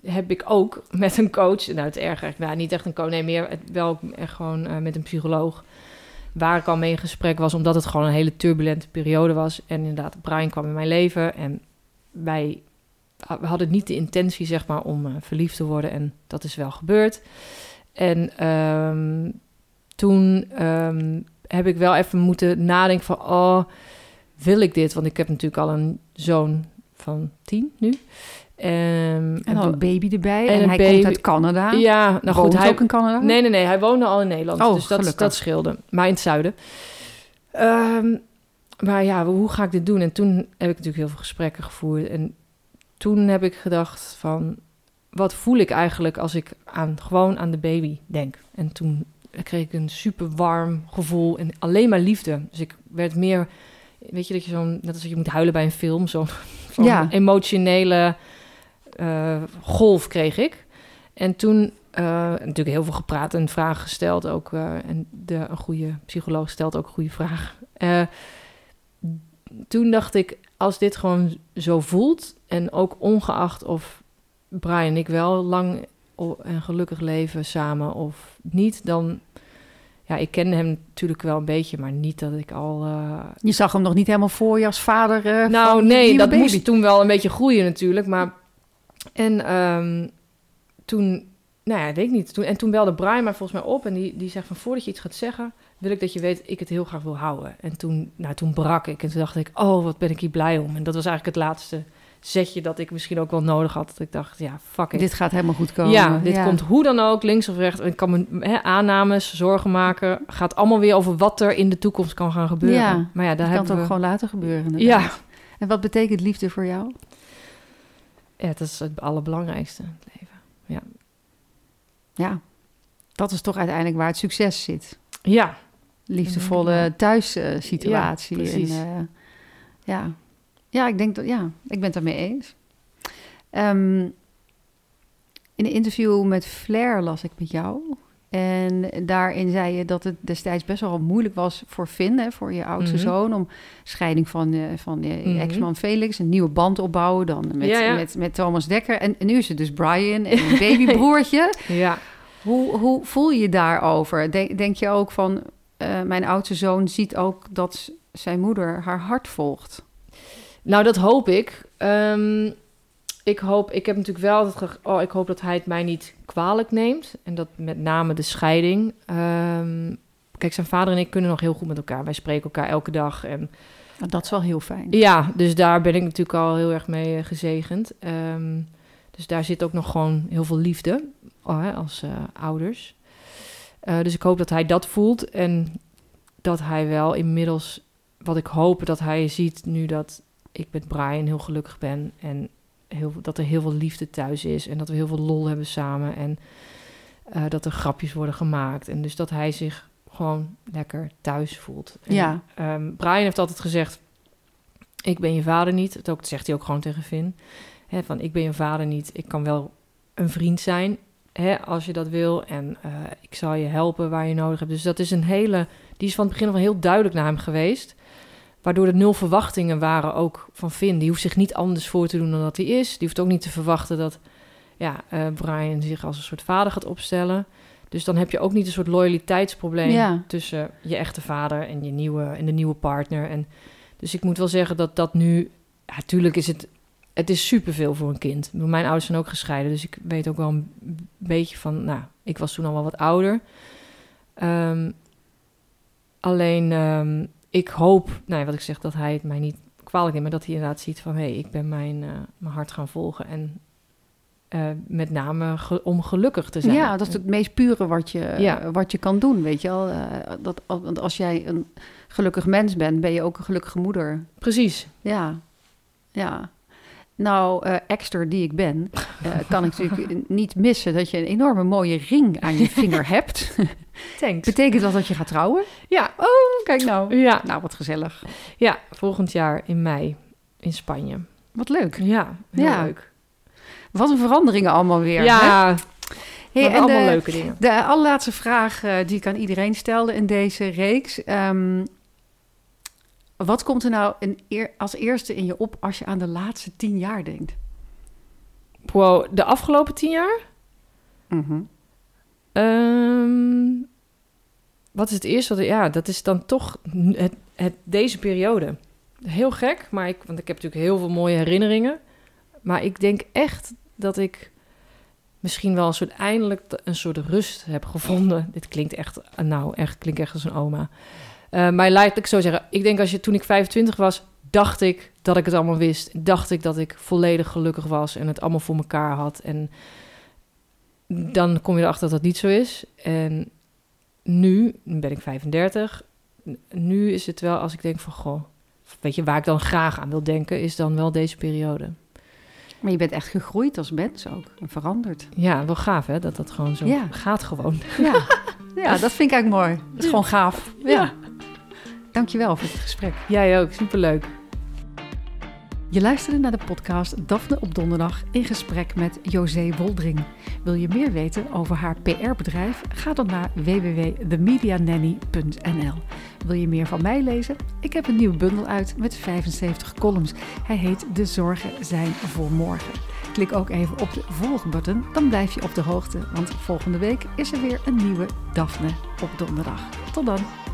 heb ik ook [LAUGHS] met een coach... Nou, het erg eigenlijk... Nou, niet echt een coach, nee, meer wel echt gewoon met een psycholoog... waar ik al mee in gesprek was... omdat het gewoon een hele turbulente periode was. En inderdaad, Brian kwam in mijn leven... en wij we hadden niet de intentie, zeg maar, om eh, verliefd te worden. En dat is wel gebeurd. En ehm, toen ehm, heb ik wel even moeten nadenken van... oh, wil ik dit? Want ik heb natuurlijk al een zoon van tien nu. Ehm, En dan een baby erbij. En hij baby. komt uit Canada. Ja, nou goed, hij, ook in Canada? Nee, nee, nee. Hij woonde al in Nederland. Oh, dus dat, gelukkig. dat scheelde. Maar in het zuiden. Maar ja, hoe ga ik dit doen? En toen heb ik natuurlijk heel veel gesprekken gevoerd. En toen heb ik gedacht van... Wat voel ik eigenlijk als ik aan, gewoon aan de baby denk? En toen kreeg ik een super warm gevoel en alleen maar liefde. Dus ik werd meer... Weet je, dat je zo'n... Net als je moet huilen bij een film. [LAUGHS] Zo'n Ja. emotionele eh, golf kreeg ik. En toen eh, natuurlijk heel veel gepraat en vragen gesteld ook. eh, en de, een goede psycholoog stelt ook een goede vraag. Eh, toen dacht ik, als dit gewoon zo voelt... en ook ongeacht of Brian en ik wel lang en gelukkig leven samen of niet... dan... Ja, ik kende hem natuurlijk wel een beetje, maar niet dat ik al... eh, Je zag hem nog niet helemaal voor je als vader eh, nou, nee, dat baby. moest toen wel een beetje groeien natuurlijk. Maar en ehm, toen, nou ja, weet ik niet. Toen, en toen belde Brian mij volgens mij op en die, die zegt van voordat je iets gaat zeggen, wil ik dat je weet ik het heel graag wil houden. En toen, nou, toen brak ik en toen dacht ik, oh, wat ben ik hier blij om. En dat was eigenlijk het laatste zetje dat ik misschien ook wel nodig had. Dat ik dacht, ja, fuck it. Dit gaat helemaal goed komen. Ja, dit komt hoe dan ook, links of rechts. Ik kan me hè, aannames, zorgen maken. Gaat allemaal weer over wat er in de toekomst kan gaan gebeuren. Ja, maar ja, daar kan het ook we... gewoon laten gebeuren. Ja. En wat betekent liefde voor jou? Ja, dat is het allerbelangrijkste in het leven. Ja, dat is toch uiteindelijk waar het succes zit. Ja, Liefdevolle thuissituatie. Ja, precies. En, eh, ja. ja, ik denk dat, ja, ik ben het daarmee eens. Ehm, in een interview met Flair las ik met jou. En daarin zei je dat het destijds best wel moeilijk was voor Finn, hè, voor je oudste Mhm. zoon, om scheiding van, eh, van je Mhm. ex-man Felix, een nieuwe band opbouwen dan met, Ja, ja. Met, met Thomas Dekker. En, en nu is het dus Brian en een babybroertje. [LAUGHS] ja. Hoe, hoe voel je daarover? Denk, denk je ook van, eh, mijn oudste zoon ziet ook dat zijn moeder haar hart volgt? Nou, dat hoop ik. Ehm, ik hoop, ik heb natuurlijk wel dat, oh, ik hoop dat hij het mij niet kwalijk neemt. En dat met name de scheiding. Ehm, kijk, zijn vader en ik kunnen nog heel goed met elkaar. Wij spreken elkaar elke dag. En Nou, dat is wel heel fijn. Ja, dus daar ben ik natuurlijk al heel erg mee eh, gezegend. Ehm, dus daar zit ook nog gewoon heel veel liefde oh, hè, als eh, ouders. Eh, dus ik hoop dat hij dat voelt en dat hij wel inmiddels, wat ik hoop dat hij ziet nu dat ik met Brian heel gelukkig ben en heel, dat er heel veel liefde thuis is en dat we heel veel lol hebben samen en eh, dat er grapjes worden gemaakt. En dus dat hij zich gewoon lekker thuis voelt. En, Ja. ehm, Brian heeft altijd gezegd, ik ben je vader niet. Dat ook- zegt hij ook gewoon tegen Finn. Van, ik ben je vader niet. Ik kan wel een vriend zijn, hè, als je dat wil. En eh, ik zal je helpen waar je nodig hebt. Dus dat is een hele... Die is van het begin aan heel duidelijk naar hem geweest. Waardoor er nul verwachtingen waren ook van Finn. Die hoeft zich niet anders voor te doen dan dat hij is. Die hoeft ook niet te verwachten dat ja, eh, Brian zich als een soort vader gaat opstellen. Dus dan heb je ook niet een soort loyaliteitsprobleem Ja. tussen je echte vader en je nieuwe en de nieuwe partner. En dus ik moet wel zeggen dat dat nu, ja, tuurlijk is het, het is superveel voor een kind. Mijn ouders zijn ook gescheiden, dus ik weet ook wel een beetje van, nou, ik was toen al wel wat ouder. Ehm, alleen, ehm, ik hoop, nou wat ik zeg, dat hij het mij niet kwalijk neemt, maar dat hij inderdaad ziet van, hé, hey, ik ben mijn, eh, mijn hart gaan volgen en eh, met name ge- om gelukkig te zijn. Ja, dat is het meest pure wat je, Ja. wat je kan doen, weet je wel. Eh, dat, want als jij een gelukkig mens bent, ben je ook een gelukkige moeder. Precies. Ja, ja. Nou, eh exter die ik ben, eh, kan ik natuurlijk [LAUGHS] niet missen dat je een enorme mooie ring aan je vinger [LAUGHS] hebt. Thanks. Betekent dat dat je gaat trouwen? Ja, Oh, kijk nou. ja. Nou, wat gezellig. Ja, volgend jaar in mei in Spanje. Wat leuk. Ja, heel Ja. leuk. Wat een veranderingen allemaal weer. hè? Ja, Hey, maar en allemaal de, leuke dingen. De allerlaatste vraag eh, die ik aan iedereen stelde in deze reeks. ehm, wat komt er nou eer- als eerste in je op als je aan de laatste tien jaar denkt? Wow, de afgelopen tien jaar? Mhm. Ehm, wat is het eerste? Wat, ja, dat is dan toch het, het, deze periode. Heel gek, maar ik, want ik heb natuurlijk heel veel mooie herinneringen. Maar ik denk echt dat ik misschien wel een soort eindelijk een soort rust heb gevonden. Dit klinkt echt, nou, echt klinkt echt als een oma. Eh, maar laat ik zo zeggen, ik denk als je toen ik 25 was, dacht ik dat ik het allemaal wist. Dacht ik dat ik volledig gelukkig was en het allemaal voor elkaar had. En dan kom je erachter dat dat niet zo is. En nu, nu ben ik 35. n- Nu is het wel als ik denk van, goh, weet je, waar ik dan graag aan wil denken, is dan wel deze periode. Maar je bent echt gegroeid als mens ook. En veranderd. Ja, wel gaaf hè, dat dat gewoon zo Ja. gaat gewoon. Ja. [LAUGHS] ja, dat vind ik eigenlijk mooi. Dat is gewoon gaaf. Ja. Ja. Dankjewel voor het gesprek. Jij ook, superleuk. Je luisterde naar de podcast Daphne op donderdag in gesprek met José Woldring. Wil je meer weten over haar PR-bedrijf? Ga dan naar www.themediananny.nl. Wil je meer van mij lezen? Ik heb een nieuwe bundel uit met 75 columns. Hij heet De Zorgen zijn voor morgen. Klik ook even op de volgbutton, dan blijf je op de hoogte. Want volgende week is er weer een nieuwe Daphne op donderdag. Tot dan!